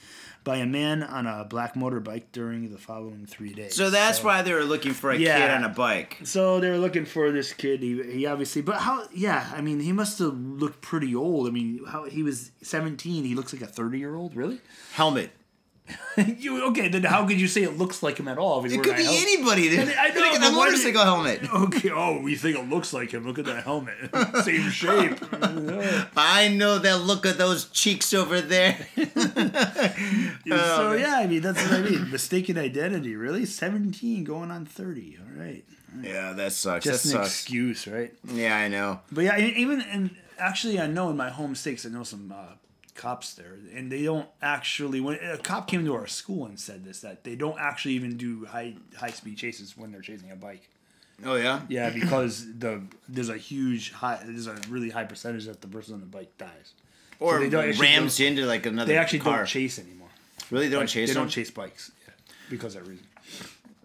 by a man on a black motorbike during the following three days. So that's why they were looking for a Yeah. kid on a bike. So they were looking for this kid. He, he obviously, but how? Yeah, I mean, he must have looked pretty old. I mean, how he was seventeen. He looks like a thirty year old. Really? Helmet. *laughs* you, okay, then how could you say it looks like him at all? It could be a hel- anybody. Dude. I know, Look at but that why did- motorcycle helmet. *laughs* Okay. Oh, we think it looks like him. Look at that helmet. *laughs* Same shape. I know that look of those cheeks over there. so yeah, I mean that's what I mean. Mistaken identity. Really, seventeen going on thirty. All right. yeah, that sucks. Just that an sucks. excuse, right? Yeah, I know. But yeah, even and actually, I know in my home states, I know some uh, cops there, and they don't actually. When a cop came to our school and said this, that they don't actually even do high high speed chases when they're chasing a bike. Oh yeah. Yeah, because the there's a huge high, there's a really high percentage that the person on the bike dies. Or they don't rams into like another They actually car. don't chase anymore. Really, they don't Like, chase They them? don't chase bikes. Yeah, because of that reason.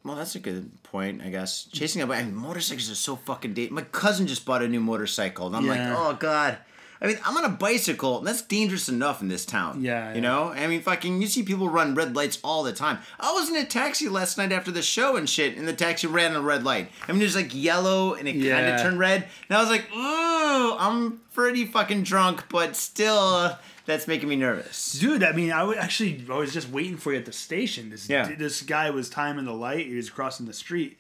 Well, that's a good point, I guess. Chasing a bike, I mean, motorcycles are so fucking dangerous. My cousin just bought a new motorcycle, and I'm Yeah. like, oh god. I mean, I'm on a bicycle, and that's dangerous enough in this town. Yeah, You yeah. know? I mean, fucking, you see people run red lights all the time. I was in a taxi last night after the show and shit, and the taxi ran a red light. I mean, it was like yellow, and it kind of turned red. And I was like, ooh, I'm pretty fucking drunk, but still, that's making me nervous. Dude, I mean, I would actually, I was just waiting for you at the station. This Yeah. this guy was timing the light. He was crossing the street.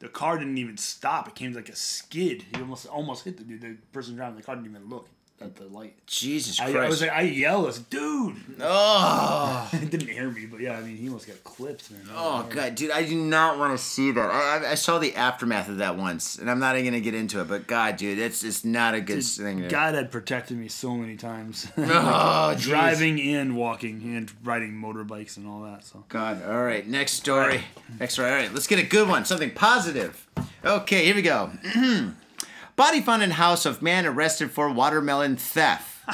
The car didn't even stop. It came like a skid. He almost almost hit the dude. The person driving the car didn't even look. At the light. Jesus I, Christ. I was like, I yelled, I was like, dude. oh. *laughs* It didn't hear me, but yeah, I mean, he almost got clipped, man. Oh god, dude, I do not want to see that. I, I, I saw the aftermath of that once, and I'm not even gonna get into it. But God, dude, it's it's not a good thing. To, God had protected me so many times. *laughs* Oh, jeez. Driving and walking and riding motorbikes and all that. So God. All right, next story. Next story. All right, let's get a good one. Something positive. Okay, here we go. *clears throat* Body found in house of man arrested for watermelon theft.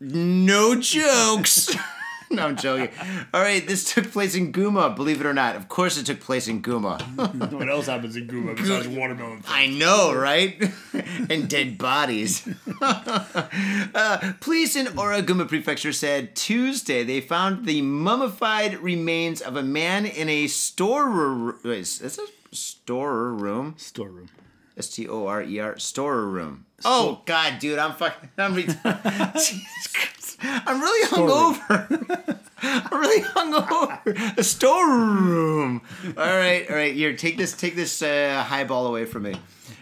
no jokes. *laughs* no, I'm joking. All right, this took place in Gunma, believe it or not. Of course, it took place in Gunma. *laughs* what else happens in Gunma besides watermelon? Theft? I know, right? *laughs* and dead bodies. uh, police in Oraguma Prefecture said Tuesday they found the mummified remains of a man in a store. Wait, is this a store room? Storeroom. S T O R E R store room. Oh God, dude, I'm fucking. I'm re- *laughs* Jesus Christ. I'm really hungover. *laughs* I'm really hungover. A storeroom. All right, all right. Here, take this. Take this uh, highball away from me.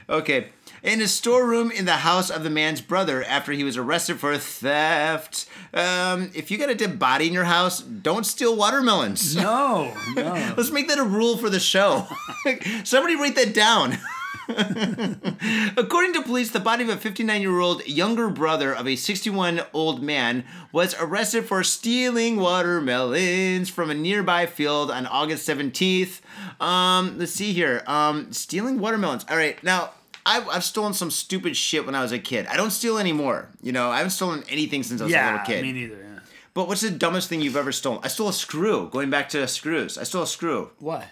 Okay. In a storeroom in the house of the man's brother after he was arrested for theft. Um, if you got a dead body in your house, don't steal watermelons. No, *laughs* no. Let's make that a rule for the show. Somebody write that down. *laughs* According to police, the body of a 59 year old younger brother of a 61 old man was arrested for stealing watermelons from a nearby field on August 17th. Um, let's see here. Um, stealing watermelons. All right, now. I've, I've stolen some stupid shit when I was a kid. I don't steal anymore. You know, I haven't stolen anything since I was a little kid. me neither. Yeah. But what's the dumbest thing you've ever stolen? I stole a screw. Going back to screws, I stole a screw. Why?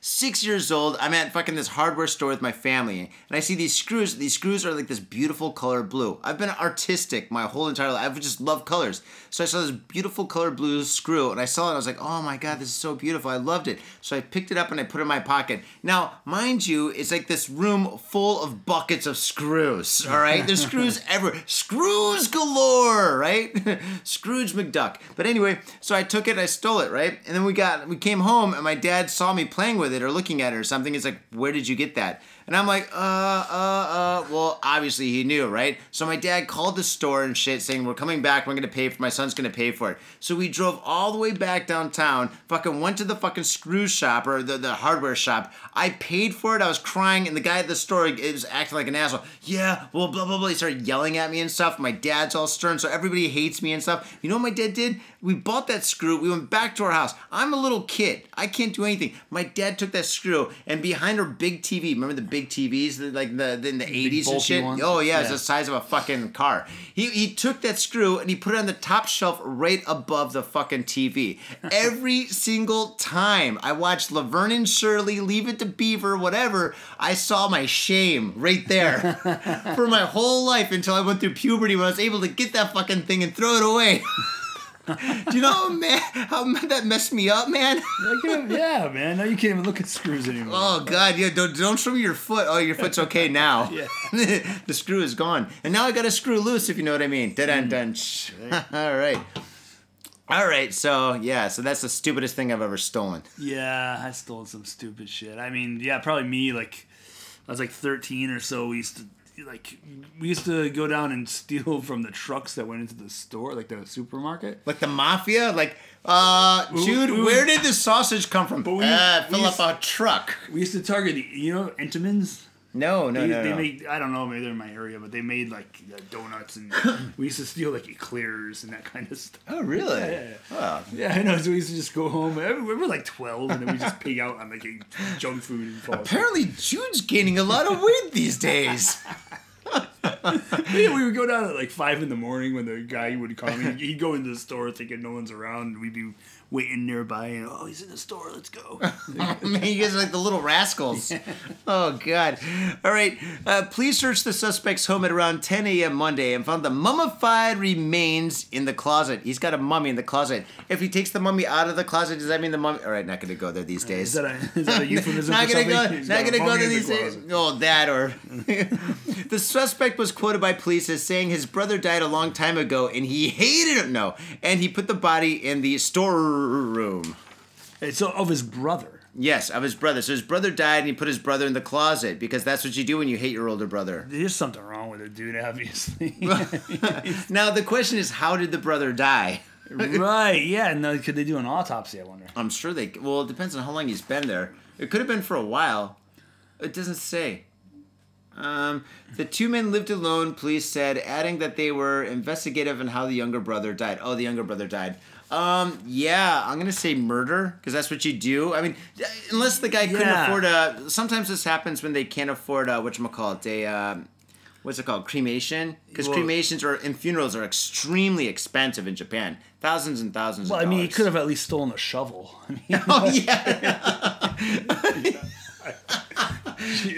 Six years old, I'm at fucking this hardware store with my family, and I see these screws. These screws are like this beautiful color blue. I've been artistic my whole entire life. I've just loved colors. So I saw this beautiful color blue screw, and I saw it. And I was like, "Oh my god, this is so beautiful! I loved it." So I picked it up and I put it in my pocket. Now, mind you, it's like this room full of buckets of screws. *laughs* All right, there's screws everywhere. Screws galore, right? *laughs* Scrooge McDuck. But anyway, so I took it, I stole it, right? And then we got, we came home, and my dad saw me playing with it or looking at it or something. He's like, "Where did you get that?" And I'm like, uh, uh, uh, well, obviously he knew, right? So my dad called the store and shit saying, we're coming back, we're gonna pay for, my son's gonna pay for it. So we drove all the way back downtown, fucking went to the fucking screw shop or the, the hardware shop. I paid for it, I was crying, and the guy at the store was acting like an asshole. Yeah, well, blah, blah, blah. He started yelling at me and stuff. My dad's all stern, so everybody hates me and stuff. You know what my dad did? We bought that screw, we went back to our house. I'm a little kid, I can't do anything. My dad took that screw, and behind our big TV, remember the big TVs, like the, in the 80s and shit? ones? Oh, yeah, it's the size of a fucking car. He, he took that screw and he put it on the top shelf right above the fucking TV. *laughs* Every single time I watched Laverne and Shirley, Leave It to Beaver, whatever, I saw my shame right there *laughs* for my whole life until I went through puberty when I was able to get that fucking thing and throw it away. *laughs* Do you know how, man, how that messed me up, man? *laughs* Yeah, man. Now you can't even look at screws anymore. Oh God, yeah! Don't don't show me your foot. Oh, your foot's okay *laughs* now. Yeah. *laughs* the screw is gone, and now I got a screw loose. If you know what I mean. Dun dun. Mm. All right. All right. So yeah. So that's the stupidest thing I've ever stolen. Yeah, I stole some stupid shit. I mean, yeah, probably me. Like, I was like 13 or so. We used to like we used to go down and steal *laughs* from the trucks that went into the store, like the supermarket. Like the mafia. Like, uh, Jude, ooh. where did the sausage come from? we- uh, fill we up a truck. We used to target, the, you know, Entenmann's. No, no, They, no, they no. make I don't know maybe they're in my area, but they made like uh, donuts and *coughs* we used to steal like eclairs and that kind of stuff. oh, really? Yeah, yeah, Well, Yeah, I know. So we used to just go home. We were like twelve, and then we just pig out on like junk food and fall asleep. apparently Jude's gaining a lot of weight these days. *laughs* *laughs* Yeah, we would go down at like five in the morning when the guy would come. He'd, he'd go into the store thinking no one's around. And we'd be waiting nearby, and oh, he's in the store. Let's go. *laughs* Man, you guys are like the little rascals. *laughs* Oh, God. All right. Uh, police searched the suspect's home at around 10 a.m. Monday and found the mummified remains in the closet. He's got a mummy in the closet. If he takes the mummy out of the closet, does that mean the mummy? All right, not going to go there these days. Is that a, is that a *laughs* euphemism not gonna something? go. He's Not go mummy to the these days. Oh, that or the suspect was quoted by police as saying his brother died a long time ago and he hated him. No, and he put the body in the storeroom. It's of his brother. Yes, of his brother. So his brother died, and he put his brother in the closet because that's what you do when you hate your older brother. There's something wrong with it, dude. Obviously. *laughs* *laughs* Now the question is, how did the brother die? *laughs* right? Yeah. No. Could they do an autopsy? I wonder. I'm sure they. Well, it depends on how long he's been there. It could have been for a while. It doesn't say. Um, the two men lived alone. Police said, adding that they were investigative in how the younger brother died. Oh, the younger brother died. Um, yeah, I'm gonna say murder because that's what you do. I mean, unless the guy couldn't Yeah. afford a. Sometimes this happens when they can't afford a what call it a. Um, What's it called? Cremation? Because Well- cremations or and funerals are extremely expensive in Japan. Thousands and thousands. Well, I of mean, he could have at least stolen a shovel. *laughs* I mean, Oh yeah.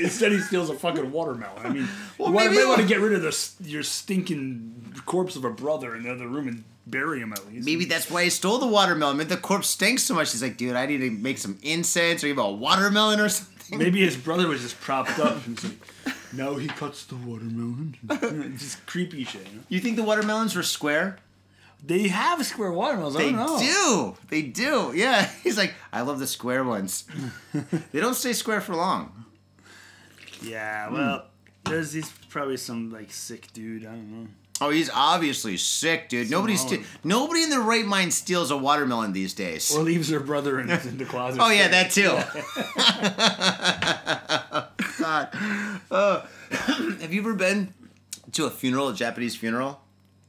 instead, he steals a fucking watermelon. I mean, Well, you might, might want to get rid of this your stinking corpse of a brother in the other room and bury him at least. Maybe that's why he stole the watermelon. Maybe the corpse stinks so much. He's like, dude, I need to make some incense or give a watermelon or something. Maybe his *laughs* brother was just propped up and he's like, now he cuts the watermelon. *laughs* just creepy shit. You know? You think the watermelons were square? They have square watermelons. I They don't know. do. They do. Yeah. *laughs* He's like, I love the square ones. they don't stay square for long. Yeah, well, there's he's probably some like sick dude. I don't know. Oh, he's obviously sick, dude. Nobody, sti- nobody in their right mind steals a watermelon these days. Or leaves her brother in, in the closet. oh yeah, that too. *laughs* God. Uh, *clears throat* have you ever been to a funeral, a Japanese funeral?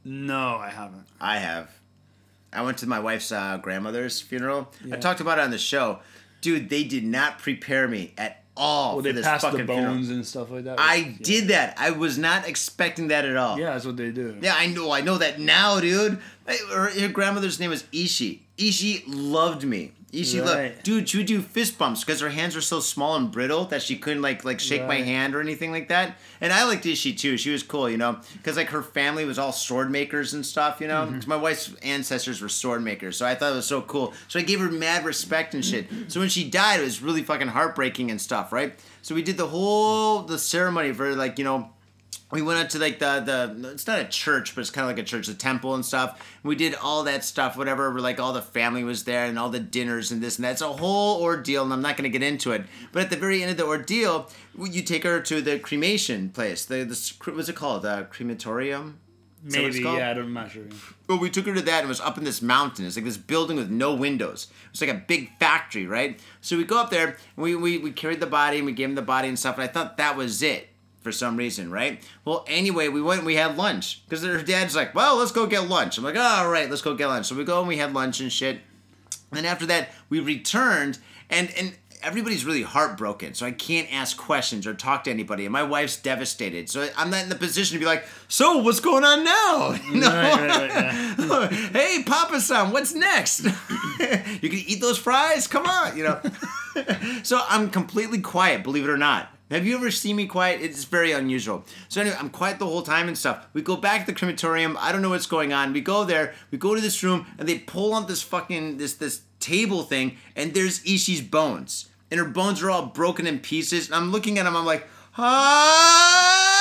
No, I haven't. I have. I went to my wife's uh, grandmother's funeral. I talked about it on the show. Dude, they did not prepare me at all Well, they this pass the bones funeral. and stuff like that. I Yeah. did that. I was not expecting that at all. Yeah, that's what they do. Yeah, I know. I know that now, dude. Her, her grandmother's name was Ishi. Ishi loved me. Ishi loved, Right. dude. She would do fist bumps because her hands were so small and brittle that she couldn't like like shake my hand or anything like that. And I liked Ishi too. She was cool, you know, because like her family was all sword makers and stuff, you know. Mm-hmm. 'Cause my wife's ancestors were sword makers, so I thought it was so cool. So I gave her mad respect and shit. So when she died, it was really fucking heartbreaking and stuff, right? So we did the whole the ceremony for like you know we went out to like the the it's not a church but it's kind of like a church a temple and stuff we did all that stuff whatever where, like all the family was there and all the dinners and this and that it's a whole ordeal and i'm not going to get into it but at the very end of the ordeal you take her to the cremation place the, the what's it called the crematorium Maybe, called? yeah, I don't- I'm well, we took her to that and it was up in this mountain. It's like this building with no windows. It's like a big factory, right? So we go up there and we, we, we carried the body and we gave him the body and stuff. And I thought that was it for some reason, right? Well, anyway, we went and we had lunch because her dad's like, well, let's go get lunch. I'm like, all right, let's go get lunch. So we go and we had lunch and shit. And then after that, we returned and and everybody's really heartbroken. So I can't ask questions or talk to anybody. And my wife's devastated. So I'm not in the position to be like, so what's going on now? *laughs* You know? Right, right, right, yeah. *laughs* hey, Papa San, what's next? *laughs* you can eat those fries? Come on, you know. so I'm completely quiet, believe it or not. Have you ever seen me quiet? It's very unusual. So anyway, I'm quiet the whole time and stuff. We go back to the crematorium. I don't know what's going on. We go there. We go to this room, and they pull on this fucking this this table thing, and there's Ishi's bones, and her bones are all broken in pieces. And I'm looking at them. I'm like, ah!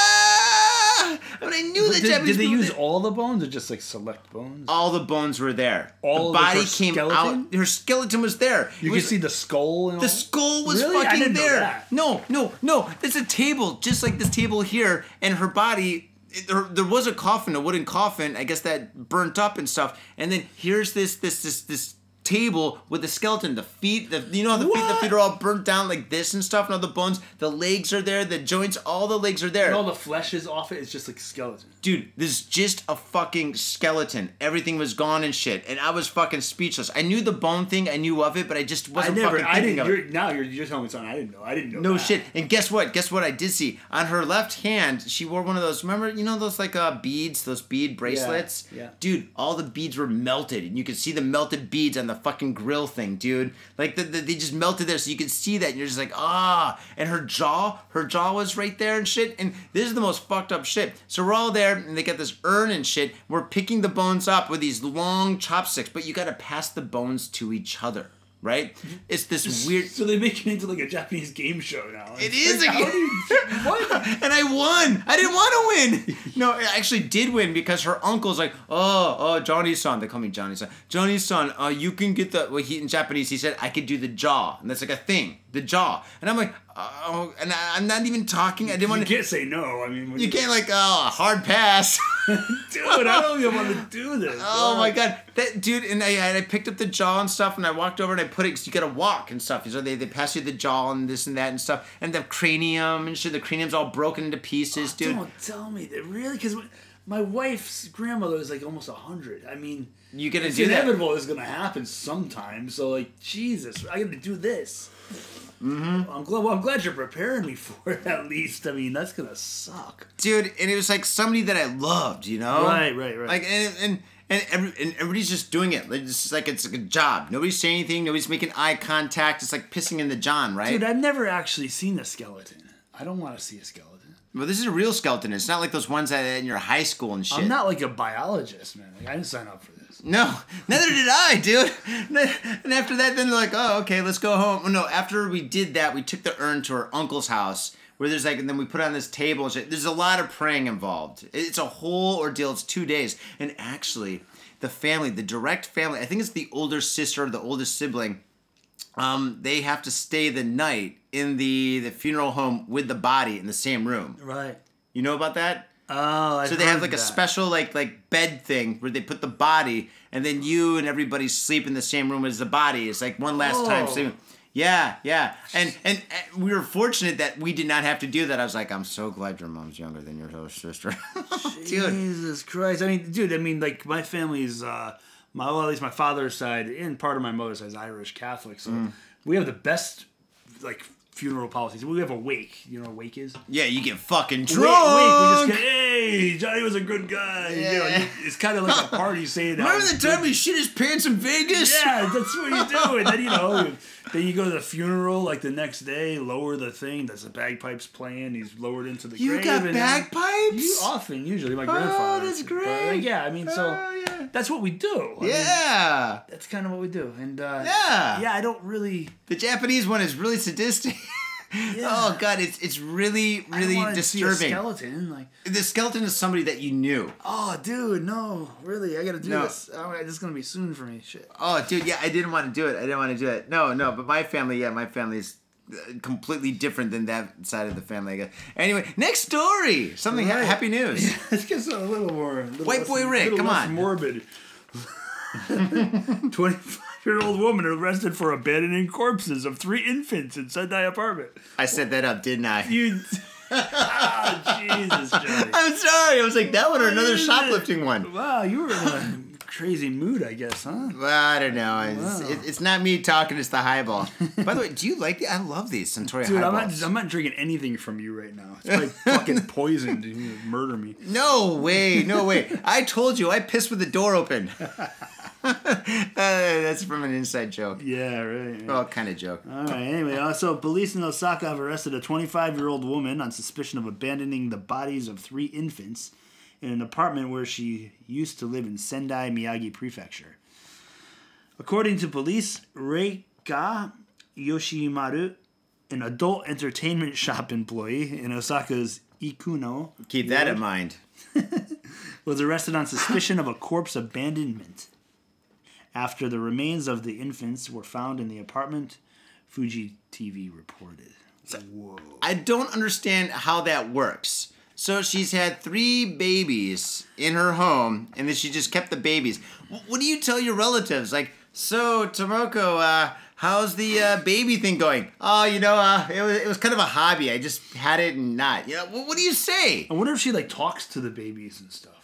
Mean, I knew But the did, Japanese did they use all the bones or just like select bones? all the bones were there. All the body came skeleton? out. Her skeleton was there. you It could see the skull and all. the skull was Really? Fucking there. that. No, no, no. There's a table just like this table here, and her body. There, there was a coffin, a wooden coffin. I guess that burnt up and stuff. And then here's this, this, this, this table with the skeleton. The feet, the you know, the feet, the feet are all burnt down like this and stuff. Now the bones, the legs are there, the joints, all the legs are there. And all the flesh is off it. It's just like skeleton. Dude, this is just a fucking skeleton. Everything was gone and shit, and I was fucking speechless. I knew the bone thing, I knew of it, but I just wasn't I never. fucking I didn't. of You're, now you're you're telling me something I didn't know. I didn't know. No that. shit. And guess what? Guess what I did see on her left hand? She wore one of those. Remember, you know those like uh beads, those bead bracelets. yeah. Dude, all the beads were melted, and you could see the melted beads on the fucking grill thing, dude. Like the, the, they just melted there, so you could see that, and you're just like, ah. And her jaw, her jaw was right there and shit. And this is the most fucked up shit. So we're all there, and they got this urn and shit. We're picking the bones up with these long chopsticks, but you got to pass the bones to each other. Right? It's this weird. So they make it into like a Japanese game show now. It It's is like, a how do you, *laughs* what? *laughs* and I won. I didn't want to win. No, I actually did win because her uncle's like, oh, oh, Johnny's son. They call me Johnny's son. Johnny's son. Uh, you can get the. Well, he in Japanese he said I could do the jaw, and that's like a thing, the jaw. And I'm like, oh, and I, I'm not even talking. I didn't want to. can't say no. I mean, when You can't like, oh, hard pass. *laughs* dude. I don't even want to do this. *laughs* Oh my god, that dude! And I, and I picked up the jaw and stuff, and I walked over and I put it. Cause you gotta walk and stuff. So they, they pass you the jaw and this and that and stuff, and the cranium and shit. The cranium's all broken into pieces, oh, dude. Don't tell me that really, because my wife's grandmother is like almost hundred. I mean, You gonna it's do that? inevitable. It's gonna happen sometime. So like, Jesus, I got to do this. Mm-hmm. I'm glad. Well, I'm glad you're preparing me *laughs* for it. At least, I mean, that's gonna suck. dude. And it was like somebody that I loved, you know. Right, right, right. Like and and. And, every, and everybody's just doing it. Like, It's just like it's like a job. Nobody's saying anything. Nobody's making eye contact. It's like pissing in the John, right? Dude, I've never actually seen a skeleton. I don't want to see a skeleton. well, this is a real skeleton. It's not like those ones that in your high school and shit. I'm not like a biologist, man. Like, I didn't sign up for. No, neither did I, dude. And after that, then they're like, oh, okay, let's go home. No, after we did that, we took the urn to our uncle's house where there's like, and then we put it on this table and shit. There's a lot of praying involved. It's a whole ordeal. It's two days. And actually, the family, the direct family, I think it's the older sister or the oldest sibling, um, they have to stay the night in the, the funeral home with the body in the same room. Right. You know about that? Oh, I So they have like a special like like bed thing where they put the body and then you and everybody sleep in the same room as the body. It's like one last time sleeping. Yeah, yeah. And, and and we were fortunate that we did not have to do that. I was like, I'm so glad your mom's younger than your sister. *laughs* Jesus Christ! I mean, dude. I mean, like my family's, uh, my well, at least my father's side and part of my mother's side is Irish Catholic, so Mm. we have the best like funeral policies. We have a wake. You know what a wake is? Yeah, you get fucking Wake, drunk. wake. We just get, hey, Johnny was a good guy. You know, Yeah. you- it's kind of like a party saying. how *laughs* Remember the time he shit his pants in Vegas? Yeah, that's what you do. And then you know, *laughs* then you go to the funeral like the next day, lower the thing. That's the bagpipes playing. He's lowered into the You grave. got bagpipes? You often, usually, my grandfather. Oh, that's But, like, great. yeah, I mean, so Oh, yeah. that's what we do. I mean, Yeah. that's kind of what we do. And uh, Yeah. yeah, I don't really. The Japanese one is really sadistic. *laughs* Oh god, it's it's really really a disturbing. skeleton, like, The skeleton is somebody that you knew. oh, dude, no, really, I gotta do No. this. Oh, this is gonna be soon for me. Shit. Oh, dude, yeah, I didn't want to do it. I didn't want to do it. No, no, but my family, yeah, my family is uh, completely different than that side of the family. I guess. Anyway, next story. Something ha- happy news. *laughs* Let's get a little more. little White less- boy Rick, come on. Morbid. *laughs* *laughs* Twenty-five-year-old woman arrested for abandoning corpses of three infants in Sendai apartment. I set that up, didn't I? You. oh, *laughs* Jesus, Johnny. *laughs* I'm sorry. I was like that one or another shoplifting one. Wow, you were in a crazy mood, I guess, huh? Well, I don't know. It's, Wow. it, it's not me talking. It's the highball. *laughs* By the way, do you like the? I love these Suntory Dude, I'm highballs. not, I'm not drinking anything from you right now. It's like fucking poison You murder me. No way, no way. I told you, I pissed with the door open. Uh, *laughs* that's from an inside joke. Yeah, right. Well, kind of joke. All right. Anyway, uh, so police in Osaka have arrested a 25-year-old woman on suspicion of abandoning the bodies of three infants in an apartment where she used to live in Sendai, Miyagi Prefecture. According to police, Reika Yoshimaru, an adult entertainment *laughs* shop employee in Osaka's Ikuno, Keep that in mind. *laughs* was arrested on suspicion of a corpse abandonment after the remains of the infants were found in the apartment. Fuji TV reported. Whoa. I don't understand how that works. So she's had three babies in her home, and then she just kept the babies. What do you tell your relatives? Like, so Tomoko, uh, how's the uh, baby thing going? Oh, you know, uh, it was it was kind of a hobby. I just had it and not. You know, what, what do you say? I wonder if she like talks to the babies and stuff, like just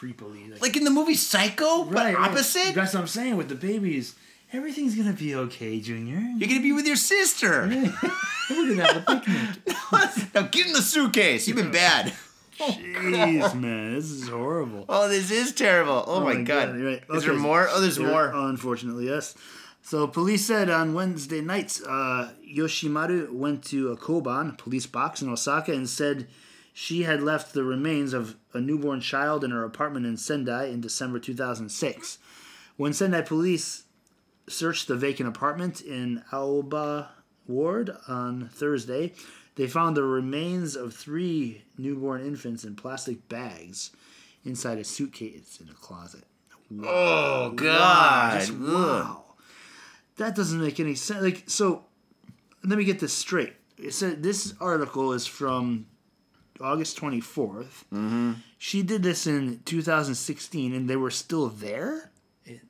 creepily. Like, Like in the movie Psycho, but right, right. opposite. That's what I'm saying with the babies. Everything's gonna be okay, Junior. You're gonna be with your sister. *laughs* We're gonna have a picnic. *laughs* now get in the suitcase. You've been bad. *laughs* Jeez, man, this is horrible. Oh, this is terrible. Oh, my, god. you're right. Is there more? Oh, there's There- more. Unfortunately, yes. So police said on Wednesday night, uh, Yoshimaru went to a Koban police box in Osaka and said she had left the remains of a newborn child in her apartment in Sendai in December 2006. When Sendai police searched the vacant apartment in Aoba Ward on Thursday. They found the remains of three newborn infants in plastic bags inside a suitcase in a closet. Oh God! Just wow. That doesn't make any sense. Like, so let me get this straight. It said this article is from August 24th. Mm-hmm. She did this in 2016 and they were still there?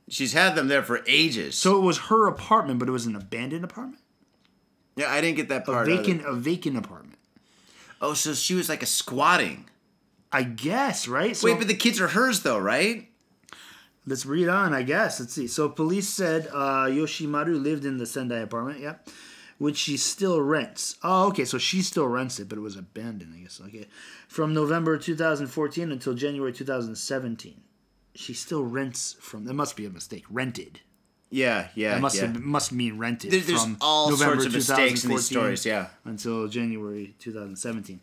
She's had them there for ages. So it was her apartment, but it was an abandoned apartment? yeah, I didn't get that A part. either. vacant, a vacant apartment. Oh, so she was like a squatting. I guess, right? So Wait, but the kids are hers though, right? Let's read on, I guess. Let's see. So police said uh, Yoshimaru lived in the Sendai apartment, yeah, which she still rents. Oh, okay. So she still rents it, but it was abandoned, I guess. Okay. From November 2014 until January 2017. She still rents from. That must be a mistake. Rented. Yeah, yeah. It must yeah. have, must mean rented. There- there's from all November sorts of mistakes in these stories, yeah. until January 2017.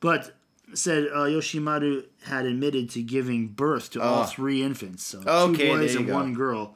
But said uh, Yoshimaru had admitted to giving birth to all Oh. three infants, so Okay, two boys and go. one girl,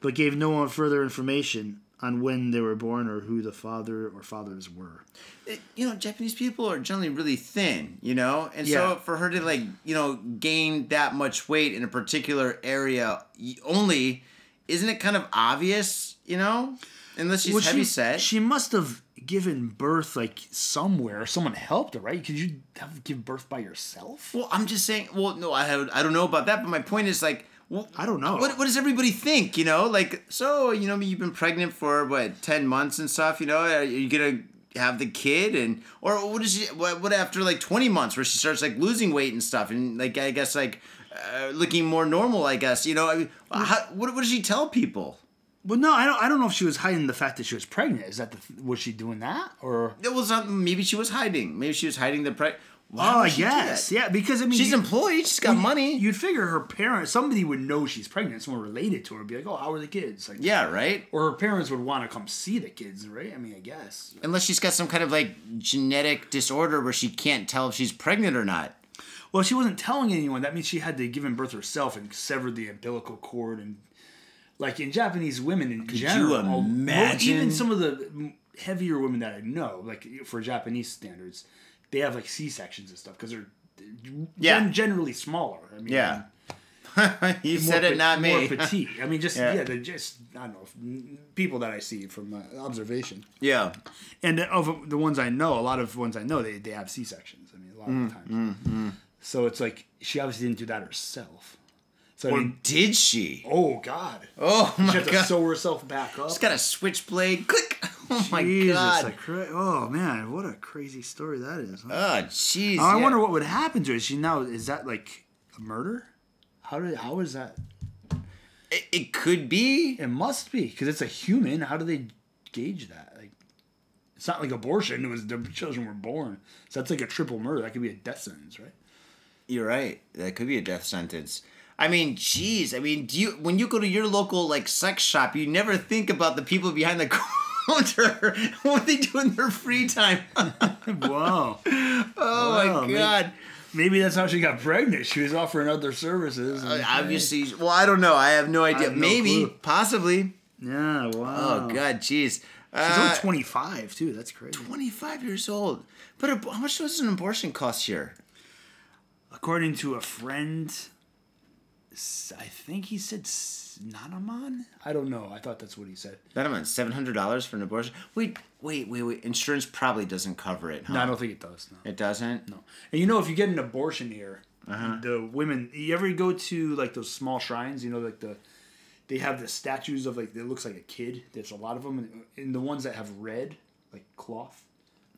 but gave no further information on when they were born or who the father or fathers were. It- you know, Japanese people are generally really thin, you know, and Yeah. so for her to like, you know, gain that much weight in a particular area only, isn't it kind of obvious, you know? Unless she's Well, heavy she, set. she must have given birth like somewhere. Someone helped her, right? Could you have give birth by yourself? well, I'm just saying. Well, no, I have, I don't know about that, but my point is like, well, I don't know. What, what does everybody think? You know, like, so you know, you've been pregnant for what ten months and stuff. You know, are you gonna have the kid and or what is she? What, what after like twenty months where she starts like losing weight and stuff and like I guess like uh, looking more normal. I guess you know. I mean, how, what what does she tell people? Well, no, I don't. I don't know if she was hiding the fact that she was pregnant. Is that the? Was she doing that or? It was not, maybe she was hiding. Maybe she was hiding the pre. Oh, ah, guess. Yeah, because I mean, She's you- employed. She's got money. You'd figure her parents, somebody would know she's pregnant. Someone related to her would be like, "Oh, how are the kids?" Like, yeah, right. Or her parents would want to come see the kids, right? I mean, I guess. Unless she's got some kind of like genetic disorder where she can't tell if she's pregnant or not. Well, she wasn't telling anyone. That means she had to give in birth herself and severed the umbilical cord and, like in Japanese women in you general. well, imagine? even some of the heavier women that I know, like for Japanese standards, they have like C sections and stuff because they're Yeah. gen- generally smaller. I mean, Yeah. *laughs* you more said it, pe- not me. More *laughs* petite. I mean, just Yeah. yeah, they're just I don't know people that I see from uh, observation, yeah. and of the ones I know, a lot of ones I know, they they have C sections. I mean, a lot Mm, of the times. So it's like she obviously didn't do that herself. So I Or mean, did she? oh god, Oh my she had to god. sew herself back up. She's got a switchblade. Click. *laughs* Oh my Jesus, god. cra- oh man, what a crazy story that is. huh? Oh jeez. I yeah. wonder what would happen to her. Is she now is that like a murder? How did how is that? It, it could be. It must be because it's a human. How do they gauge that? Like, it's not like abortion. It was the children were born. So that's like a triple murder. That could be a death sentence, right? You're right. That could be a death sentence. I mean, jeez. I mean, do you when you go to your local like sex shop, you never think about the people behind the *laughs* counter. *laughs* what they do in their free time. *laughs* Wow. oh Wow, my god. Maybe that's how she got pregnant. She was offering other services. and- Obviously, well, I don't know. I have no idea. have Maybe, possibly. Yeah. Wow. Oh god, jeez. She's Uh, only 25 too. That's crazy. 25 years old. But ab- how much does an abortion cost here? According to a friend, I think he said Nanaman. I don't know. I thought that's what he said. Amount seven hundred dollars for an abortion. Wait, wait, wait, wait. Insurance probably doesn't cover it. Huh? No, I don't think it does. No. It doesn't. No. And you know, if you get an abortion here, Uh-huh. the women. You ever go to like those small shrines? You know, like the they have the statues of like it looks like a kid. There's a lot of them, and, and the ones that have red like cloth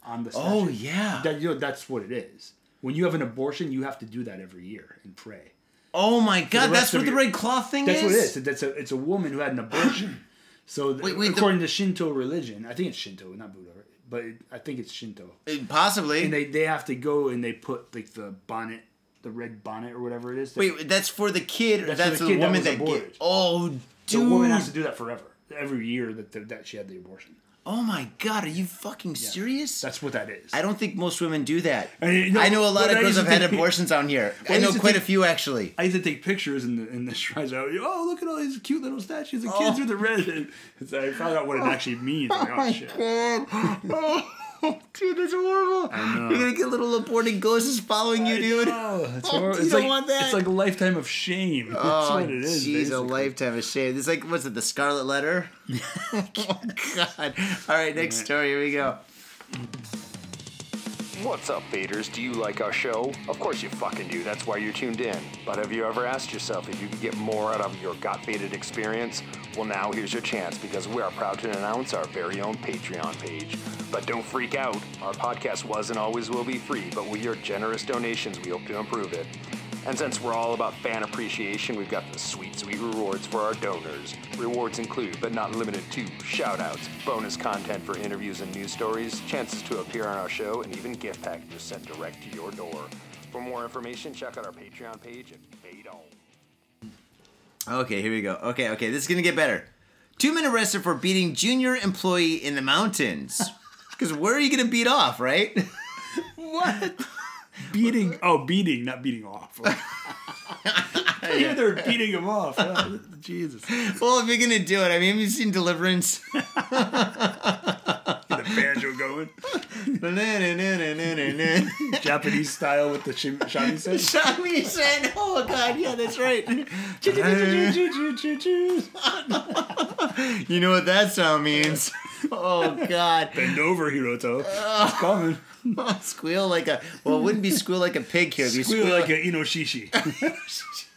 on the. Statue, Oh, yeah. That you know, that's what it is. When you have an abortion, you have to do that every year and pray. Oh my god, that's what the red cloth thing That's is. That's what it is. That's a it's a woman who had an abortion. *clears throat* So Wait, wait, the- according to Shinto religion, I think it's Shinto, not Buddha, right? but it, I think it's Shinto. Uh, Possibly. And they they have to go and they put like the bonnet, the red bonnet or whatever it is. wait, that's for the kid, or That's that's, for the, the kid that woman that, aborted. get, Oh, the woman has to do that forever, every year that the, that she had the abortion. Oh my god, are you fucking serious? That's what that is. I don't think most women do that. I mean, no, I know a lot of girls have had abortions out here. I know quite a few actually. I used to take pictures in the in the shrines. I would, oh, look at all these cute little statues of kids Oh. with the red. *laughs* And I found out what it actually means. Like, oh, shit. *laughs* Oh, dude, that's horrible. You're gonna get little aborted ghosts following you, dude. *laughs* Oh, it's, Oh, hor- you it's don't like, want that. It's like a lifetime of shame. That's Oh, what it is. jeez, a basically. lifetime of shame. It's like, what's it, the Scarlet Letter? *laughs* *laughs* oh, God. All right, next story. Here we go. What's up, faders? Do you like our show? Of course you fucking do. That's why you're tuned in. But have you ever asked yourself if you could get more out of your got faded experience? Well, now here's your chance because we are proud to announce our very own Patreon page. But don't freak out. Our podcast was and always will be free, but with your generous donations, we hope to improve it. And since we're all about fan appreciation, we've got the sweet, sweet rewards for our donors. Rewards include, but not limited to, shoutouts, bonus content for interviews and news stories, chances to appear on our show, and even gift packages sent direct to your door. For more information, check out our Patreon page at Fade On. Okay, here we go. Okay, okay, this is gonna get better. Two men arrested for beating junior employee in the mountains. *laughs* Because where are you gonna beat off, right? *laughs* What? Beating. Oh, beating, not beating *laughs* off. yeah, they're beating him off. Oh, Jesus. well, if you're gonna do it, I mean, have you seen Deliverance? Get *laughs* the banjo going. *laughs* Japanese style with the shim- shamisen. Shamisen. Oh God, yeah, that's right. You know what that sound means? Oh God. Bend over, Hiroto. Uh, it's coming. *laughs* squeal like a well, it wouldn't be squeal like a pig here. Be Squeal squeal like a inoshishi.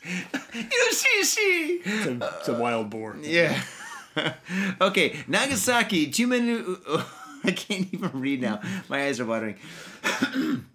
you know, see, see. It's a, it's a wild boar. Yeah. *laughs* okay, Nagasaki. Two men *laughs* I can't even read now. My eyes are watering. *clears throat*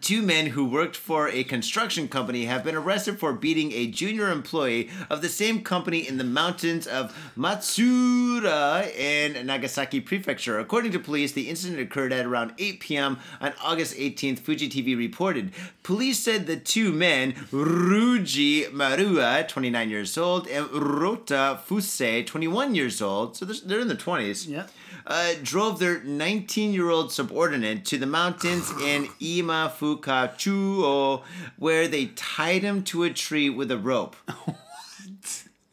Two men who worked for a construction company have been arrested for beating a junior employee of the same company in the mountains of Matsura in Nagasaki Prefecture. According to police, the incident occurred at around 8 p.m. on August 18th, Fuji TV reported. Police said the two men, Ruji Marua, 29 years old, and Rota Fuse, 21 years old, so they're, they're in the 20s, Yeah. Uh, drove their 19 year old subordinate to the mountains in *sighs* Imafukachuo, where they tied him to a tree with a rope. *laughs*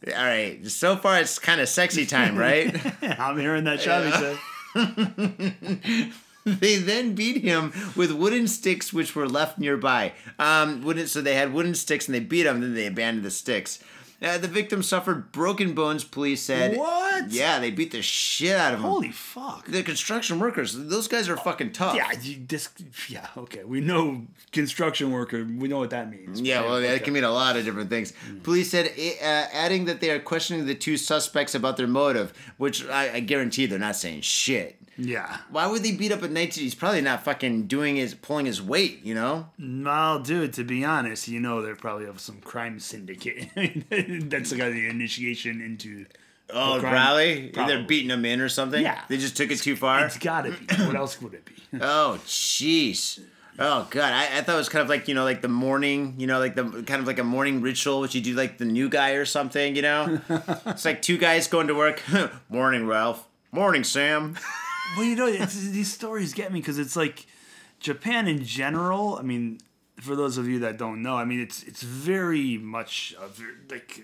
All right, so far it's kind of sexy time, right? *laughs* I'm hearing that shamisen. *laughs* they then beat him with wooden sticks which were left nearby. Um, wooden, so they had wooden sticks and they beat him, then they abandoned the sticks. Uh, the victim suffered broken bones, police said. What? Yeah, they beat the shit out of him. Holy fuck. They're construction workers. Those guys are fucking tough. Yeah, you, this, yeah, okay. We know construction worker. We know what that means. Yeah, well, that can mean a lot of different things. Police said, eh, uh, adding that they are questioning the two suspects about their motive, which I, I guarantee they're not saying shit. Yeah. Why would they beat up a 19? He's probably not fucking doing his pulling his weight, you know? Well, dude, to be honest, you know they're probably of some crime syndicate. *laughs* That's the like the initiation into. Oh, crime- probably. They're beating him in or something. Yeah. they just took it too far. It's gotta be. What else would it be? *clears throat* Oh, jeez. Oh god, I, I thought it was kind of like you know, like the morning, you know, like the kind of like a morning ritual, which you do like the new guy or something, you know. *laughs* it's like two guys going to work. *laughs* Morning, Ralph. Morning, Sam. Well, you know, it's, these stories get me because it's like Japan in general. I mean, for those of you that don't know, I mean, it's it's very much a very, like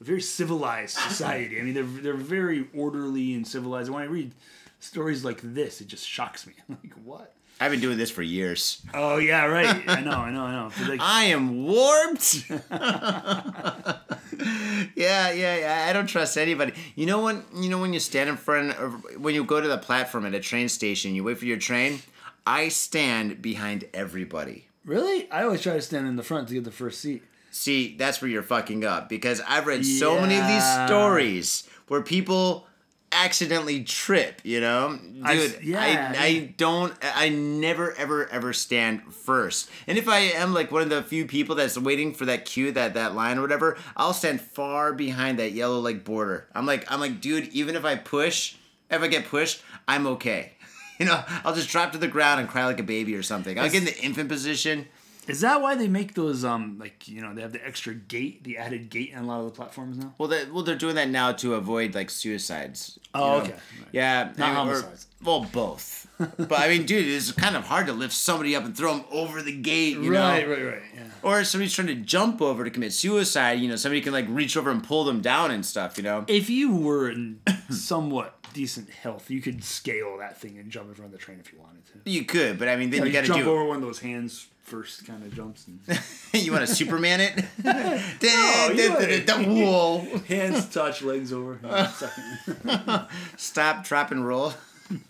a very civilized *laughs* society. I mean, they're they're very orderly and civilized. When I read stories like this, it just shocks me. *laughs* I'm like, what? I've been doing this for years. Oh yeah, right. I *laughs* know, I know, I know. Like, I am warped. Yeah, yeah, yeah. I don't trust anybody. You know when you know when you stand in front of when you go to the platform at a train station, you wait for your train. I stand behind everybody. really? I always try to stand in the front to get the first seat. See, that's where you're fucking up because I've read so many of these stories where people accidentally trip, you know? Dude, I've- yeah. I, I don't, I never, ever, ever stand first. And if I am like one of the few people that's waiting for that queue, that, that line or whatever, I'll stand far behind that yellow like border. I'm like, I'm like, dude, even if I push, if I get pushed, I'm okay. *laughs* You know, I'll just drop to the ground and cry like a baby or something. I'll get in the infant position. Is that why they make those um like you know they have the extra gate, the added gate on a lot of the platforms now? Well, they, well, they're doing that now to avoid like suicides. Oh, okay. Right. Yeah, Not I mean, or- homicides. well, both. *laughs* but I mean, dude, it's kind of hard to lift somebody up and throw them over the gate. You right, know? right, right. Yeah. Or if somebody's trying to jump over to commit suicide, you know, somebody can like reach over and pull them down and stuff, you know? If you were in *coughs* somewhat decent health, you could scale that thing and jump in front of the train if you wanted to. You could, but I mean, then Yeah, you you got to jump do over one of those hands first kind of jumps and *laughs* you want to Superman it? *laughs* *laughs* you the, whoa. hands touch, legs over. Stop, drop, and roll.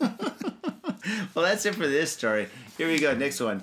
well, that's it for this story. Here we go. Next one.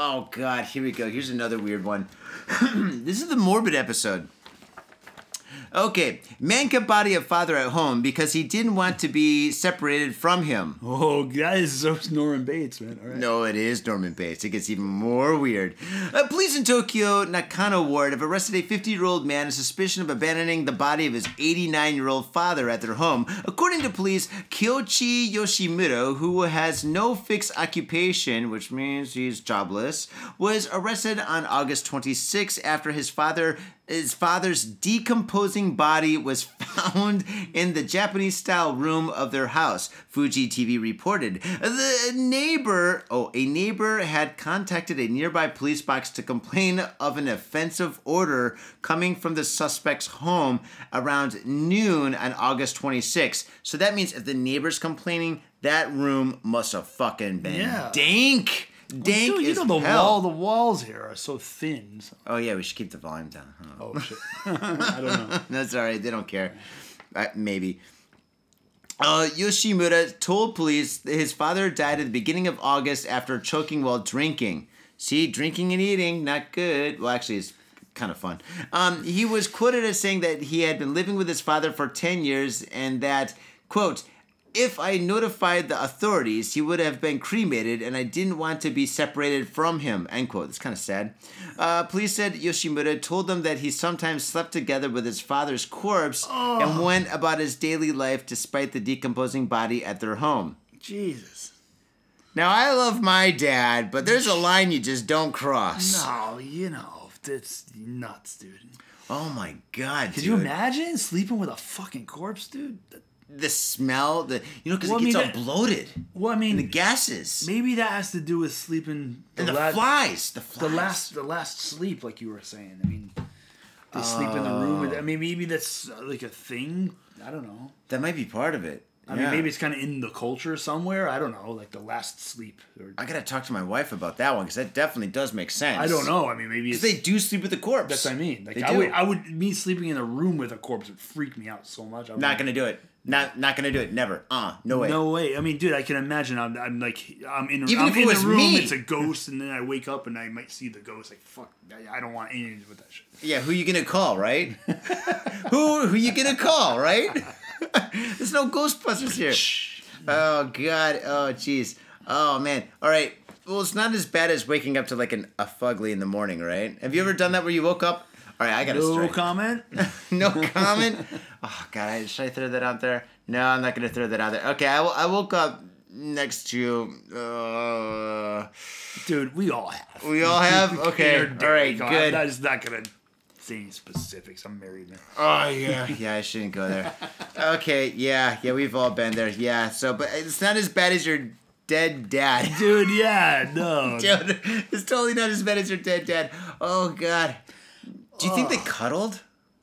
Oh God, here we go. Here's another weird one. *clears throat* this is the morbid episode. Okay, man kept body of father at home because he didn't want to be separated from him. Oh, guys, so Norman Bates, man. All right. No, it is Norman Bates. It gets even more weird. Uh, police in Tokyo Nakano Ward have arrested a 50 year old man on suspicion of abandoning the body of his 89 year old father at their home. According to police, Kyoichi Yoshimura, who has no fixed occupation, which means he's jobless, was arrested on August 26 after his father his father's decomposing body was *laughs* found in the Japanese style room of their house, Fuji TV reported. The neighbor, oh, a neighbor had contacted a nearby police box to complain of an offensive odor coming from the suspect's home around noon on August 26. So that means if the neighbor's complaining, that room must have fucking been Yeah. dank. Dank Dude, you know the hell. wall, the walls here are so thin. so- Oh yeah, we should keep the volume down. Huh? Oh shit. *laughs* I don't know. That's all right. They don't care. Uh, maybe. Uh, Yoshimura told police that his father died at the beginning of August after choking while drinking. See, drinking and eating, not good. Well, actually, it's kind of fun. Um, he was quoted as saying that he had been living with his father for 10 years and that, quote, if I notified the authorities, he would have been cremated, and I didn't want to be separated from him. End quote. It's kind of sad. Uh, police said Yoshimura told them that he sometimes slept together with his father's corpse and went about his daily life despite the decomposing body at their home. Jesus. Now, I love my dad, but there's a line you just don't cross. No, you know, that's nuts, dude. Oh my god, Could dude. you imagine sleeping with a fucking corpse, dude? The smell? The you know because Well, it I gets mean, all that- bloated. Well, I And the gases. maybe that has to do with sleeping and the la- flies. The flies. the last the last sleep, like you were saying. I mean, they sleep in the room. With, I mean, maybe that's uh, like a thing. I don't know. That might be part of it. I Yeah. mean, maybe it's kind of in the culture somewhere. I don't know, like the last sleep. Or, I gotta talk to my wife about that one because that definitely does make sense. I don't know. I mean, maybe they do sleep with the corpse. that's what I mean. Like They I do. would, I would, me sleeping in a room with a corpse would freak me out so much. I Not gonna do it. Not not gonna do it. Never. Uh, no way. No way. I mean, dude, I can imagine. I'm, I'm like, I'm in, Even I'm if it in was the room. me. It's a ghost, and then I wake up and I might see the ghost. Like, fuck, I, I don't want anything with that shit. Yeah, who you gonna call, right? *laughs* who who you gonna call, right? *laughs* There's no Ghostbusters here. Oh god. Oh jeez. Oh man. All right. Well, it's not as bad as waking up to like an a fugly in the morning, right? Have you ever done that where you woke up? All right, I got No strike. comment. *laughs* no comment. Oh God, should I throw that out there? No, I'm not gonna throw that out there. Okay, I, wo- I woke up next to. Uh, Dude, we all have. we all have. *laughs* Okay, all right, God, good. I'm just not gonna say any specifics. I'm married now. Oh yeah, yeah. I shouldn't go there. *laughs* Okay, yeah, yeah. We've all been there. Yeah. So, but it's not as bad as your dead dad. Dude, yeah, no. Dude, it's totally not as bad as your dead dad. Oh god. Do you think they cuddled?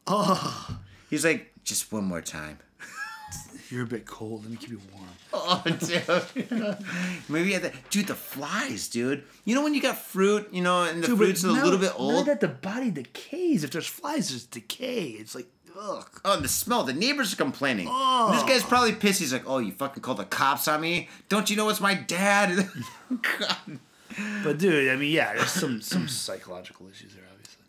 Oh, He's like, just one more time. *laughs* you're a bit cold. Let me keep you warm. Oh, dude. *laughs* Maybe at the dude, the flies, dude. You know when you got fruit, you know, and the Dude, but fruit's a now- little bit Now old. that the body decays, if there's flies, there's decay. It's like, ugh. Oh, and the smell. The neighbors are complaining. Oh. This guy's probably pissed. He's like, "Oh, you fucking called the cops on me? Don't you know it's my dad?" *laughs* God. But dude, I mean, yeah, there's some some psychological issues there.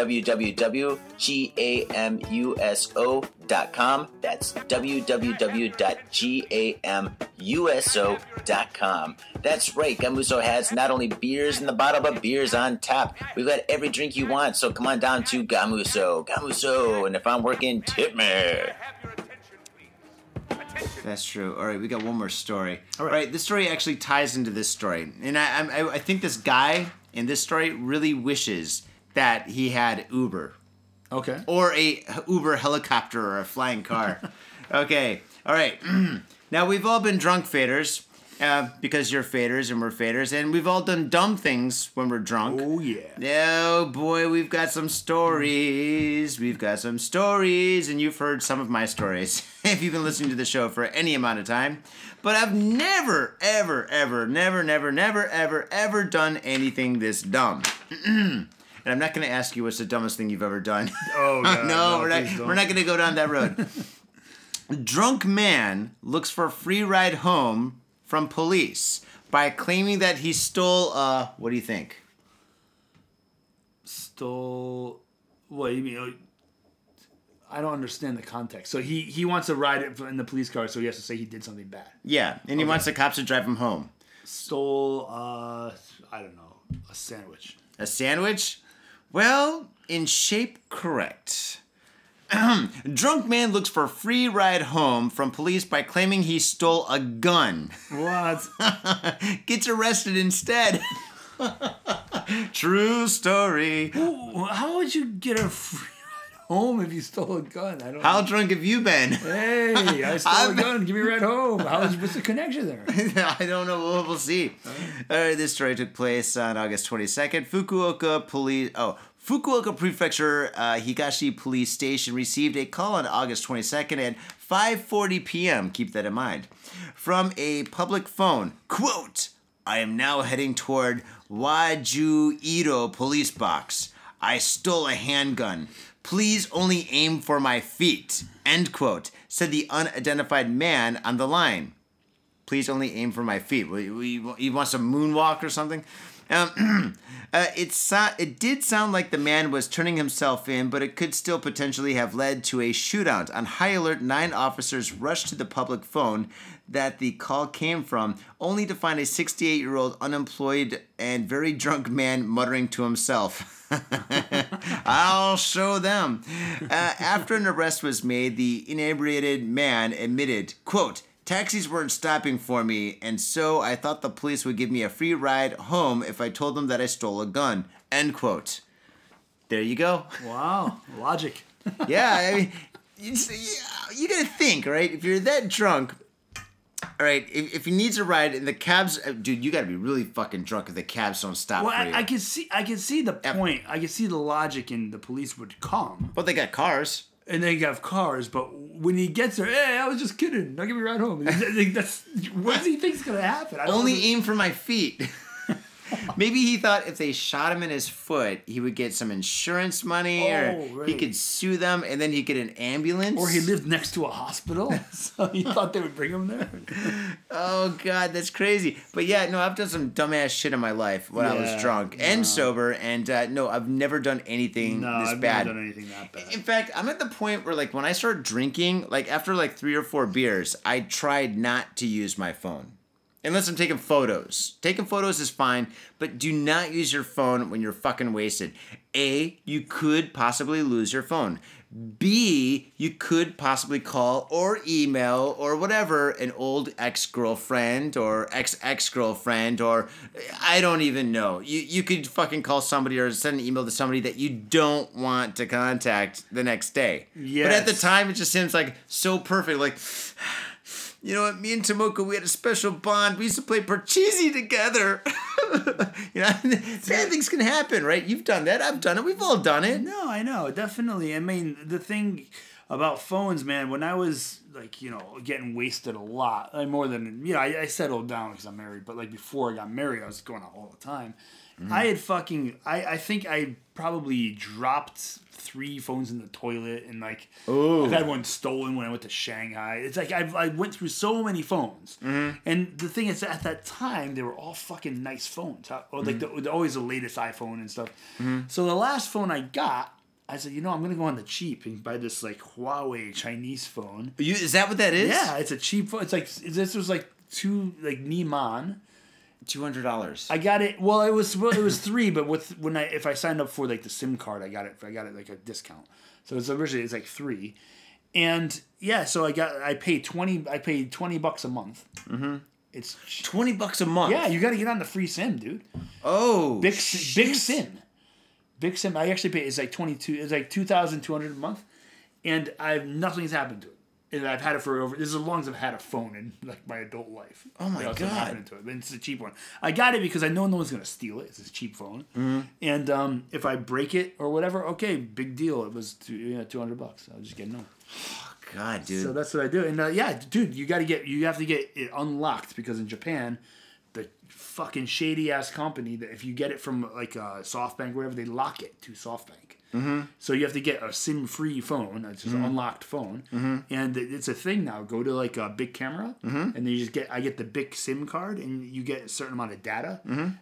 www.gamuso.com. That's www.gamuso.com. That's right, Gamuso has not only beers in the bottle, but beers on tap. We've got every drink you want, so come on down to Gamuso. Gamuso, and if I'm working, tip me. That's true. All right, we got one more story. All right, this story actually ties into this story, and I, I, I think this guy in this story really wishes that he had Uber Okay. or a Uber helicopter or a flying car. *laughs* okay, all right. *clears throat* now we've all been drunk faders. Uh, because you're faders and we're faders, and we've all done dumb things when we're drunk. Oh yeah. Oh boy, we've got some stories. We've got some stories, and you've heard some of my stories *laughs* if you've been listening to the show for any amount of time. But I've never, ever, ever, never, never, never, ever, ever done anything this dumb. *clears throat* and I'm not going to ask you what's the dumbest thing you've ever done. Oh, *laughs* God, no, no, we're not. don't. We're not going to go down that road. *laughs* Drunk man looks for a free ride home from police by claiming that he stole. Uh, what do you think? Stole. What you mean? uh, I don't understand the context. So he he wants to ride it in the police car, so he has to say he did something bad. Yeah, and he wants the cops to drive him home. Stole. Uh, I don't know. A sandwich. A sandwich? Well, in shape, correct. *clears throat* Drunk man looks for free ride home from police by claiming he stole a gun. What? *laughs* Gets arrested instead. *laughs* True story. How would you get a free ride home if you stole a gun? I don't. How drunk have you been? Hey, I *laughs* stole a I'm- gun. Give me a ride home. How is what's the connection there? *laughs* I don't know. We'll, we'll see. All right, this story took place on August 22nd. Fukuoka police. Oh, Fukuoka Prefecture uh, Higashi Police Station received a call on August 22nd at 5:40 p.m. Keep that in mind. From a public phone. Quote: I am now heading toward Waju Ito Police Box. I stole a handgun. Please only aim for my feet. End quote. Said the unidentified man on the line. Please only aim for my feet. He wants a moonwalk or something. Um, *clears throat* uh, it, so- it did sound like the man was turning himself in, but it could still potentially have led to a shootout. On high alert, nine officers rushed to the public phone that the call came from, only to find a 68 year old unemployed and very drunk man muttering to himself. *laughs* I'll show them. Uh, after an arrest was made, the inebriated man admitted, quote, Taxis weren't stopping for me, and so I thought the police would give me a free ride home if I told them that I stole a gun. End quote. There you go. Wow, logic. *laughs* Yeah, I mean, you, you gotta think, right? If you're that drunk, all right, if, if he needs a ride and the cabs, uh, dude, you gotta be really fucking drunk if the cabs don't stop Well, for you. I, I can see, I can see the point. I can see the logic, and the police would come, but they got cars. and they have cars. But when he gets there, hey, I was just kidding. Don't give me a ride home. *laughs* That's what does he think's gonna happen? I Only under- aim for my feet. *laughs* Maybe he thought if they shot him in his foot, he would get some insurance money, or Oh, he could sue them, and then he'd get an ambulance. Or he lived next to a hospital, *laughs* so he thought they would bring him there. Oh god, that's crazy. But yeah, no, I've done some dumbass shit in my life when I was Yeah, drunk and sober, and uh, no, I've never done anything No, this I've bad. never done anything that bad. In fact, I'm at the point where like when I start drinking, like after like three or four beers, I tried not to use my phone. Unless I'm taking photos. Taking photos is fine, but do not use your phone when you're fucking wasted. A, you could possibly lose your phone. B, you could possibly call or email or whatever an old ex girlfriend or ex ex girlfriend or I don't even know. You you could fucking call somebody or send an email to somebody that you don't want to contact the next day. But at the time, it just seems like so perfect. Like, you know what? Me and Tomoko, we had a special bond. We used to play Parcheesi together. *laughs* you know, *laughs* bad things can happen, right? You've done that. I've done it. We've all done it. No, I know, definitely. I mean, the thing about phones, man, when I was like, you know, getting wasted a lot, like more than, you know, I, I settled down because I'm married, but like before I got married, I was going out all the time. Mm-hmm. I had fucking, I, I think I probably dropped three phones in the toilet and like, I've had one stolen when I went to Shanghai. It's like I've, I went through so many phones. Mm-hmm. And the thing is, at that time, they were all fucking nice phones. Uh, or like mm-hmm. the, the- always the latest iPhone and stuff. So the last phone I got, I said, you know, I'm gonna go on the cheap and buy this like Huawei Chinese phone. You, is that what that is? Yeah, it's a cheap phone. It's like this was like two like Neiman. Two hundred dollars. I got it. Well, it was well, it was three, but with when I if I signed up for like the SIM card, I got it. I got it like a discount. So it's originally it's like three, and yeah, so I got I paid twenty. I paid twenty bucks a month. Mm-hmm. It's Twenty bucks a month. yeah, you got to get on the free SIM, dude. Oh. Big shit. BIC SIM. BIC SIM. I actually pay. It's like twenty two. It's like two thousand two hundred a month, and I've nothing's happened to it. And I've had it for over. This is as long as I've had a phone in like my adult life. Oh my God. to it. But it's a cheap one. I got it because I know no one's gonna steal it. It's a cheap phone, Mm-hmm. and um, if I break it or whatever, okay, big deal. It was two, yeah, two hundred bucks. I'll just get no. Oh god, dude. So that's what I do. And uh, yeah, dude, you got to get you have to get it unlocked because in Japan, the fucking shady ass company that if you get it from like uh, SoftBank or whatever, they lock it to SoftBank. Mm-hmm. So you have to get a SIM free phone, it's just an unlocked phone, mm-hmm. and it's a thing now. Go to like a Bic Camera, mm-hmm. and then you just get I get the BIC SIM card, and you get a certain amount of data.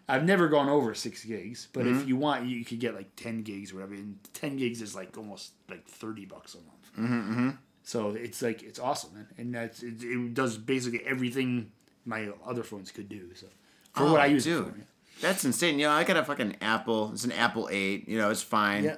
I've never gone over six gigs, but if you want, you could get like ten gigs or whatever. And ten gigs is like almost like thirty bucks a month. So it's like it's awesome, man, and that's it, it does basically everything my other phones could do. So for oh, what I use it Oh, dude. for. That's insane. You know, I got a fucking Apple. It's an Apple 8. You know, it's fine. Yeah,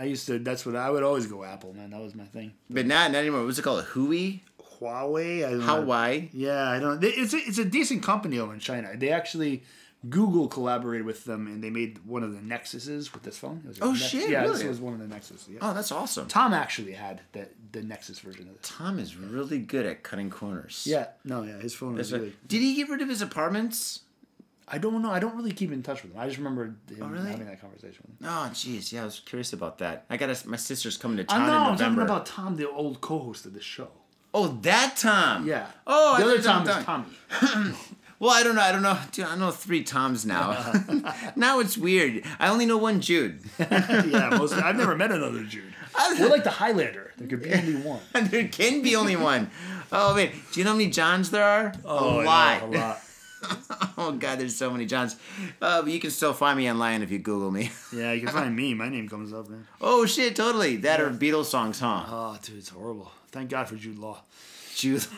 I used to. That's what I would always go Apple, man. That was my thing. But not, not anymore. What's it called? Hui? Huawei. I don't know. Yeah, I don't. It's a, it's a decent company over in China. They actually. Google collaborated with them and they made one of the Nexuses with this phone. It was Oh, Nex- shit, Yeah, this was one of the Nexus. Yeah. Oh, that's awesome. Tom actually had the the Nexus version of this. Tom is really good at cutting corners. Yeah, no, yeah, his phone was right. really. Did he get rid of his apartments? I don't know. I don't really keep in touch with him. I just remember him Oh, really? having that conversation with him. Oh, jeez. Yeah, I was curious about that. I got a, my sister's coming to town I know. in I'm talking about Tom, the old co-host of the show. Oh, that Tom. Yeah. Oh, the I other Tom is Tommy. *laughs* Well, I don't know. I don't know. Dude, I know three Toms now. *laughs* now it's weird. I only know one Jude. *laughs* yeah, most, I've never met another Jude. We're like the Highlander. There could be only one. there can be only one. Oh man, do you know how many Johns there are? Oh, a lot. know, a lot. *laughs* oh god, there's so many Johns. Uh, but you can still find me online if you Google me. *laughs* Yeah, you can find me. My name comes up, man. oh shit, totally. That are Beatles songs, huh? Oh, dude, it's horrible. Thank God for Jude Law. Jude. *laughs*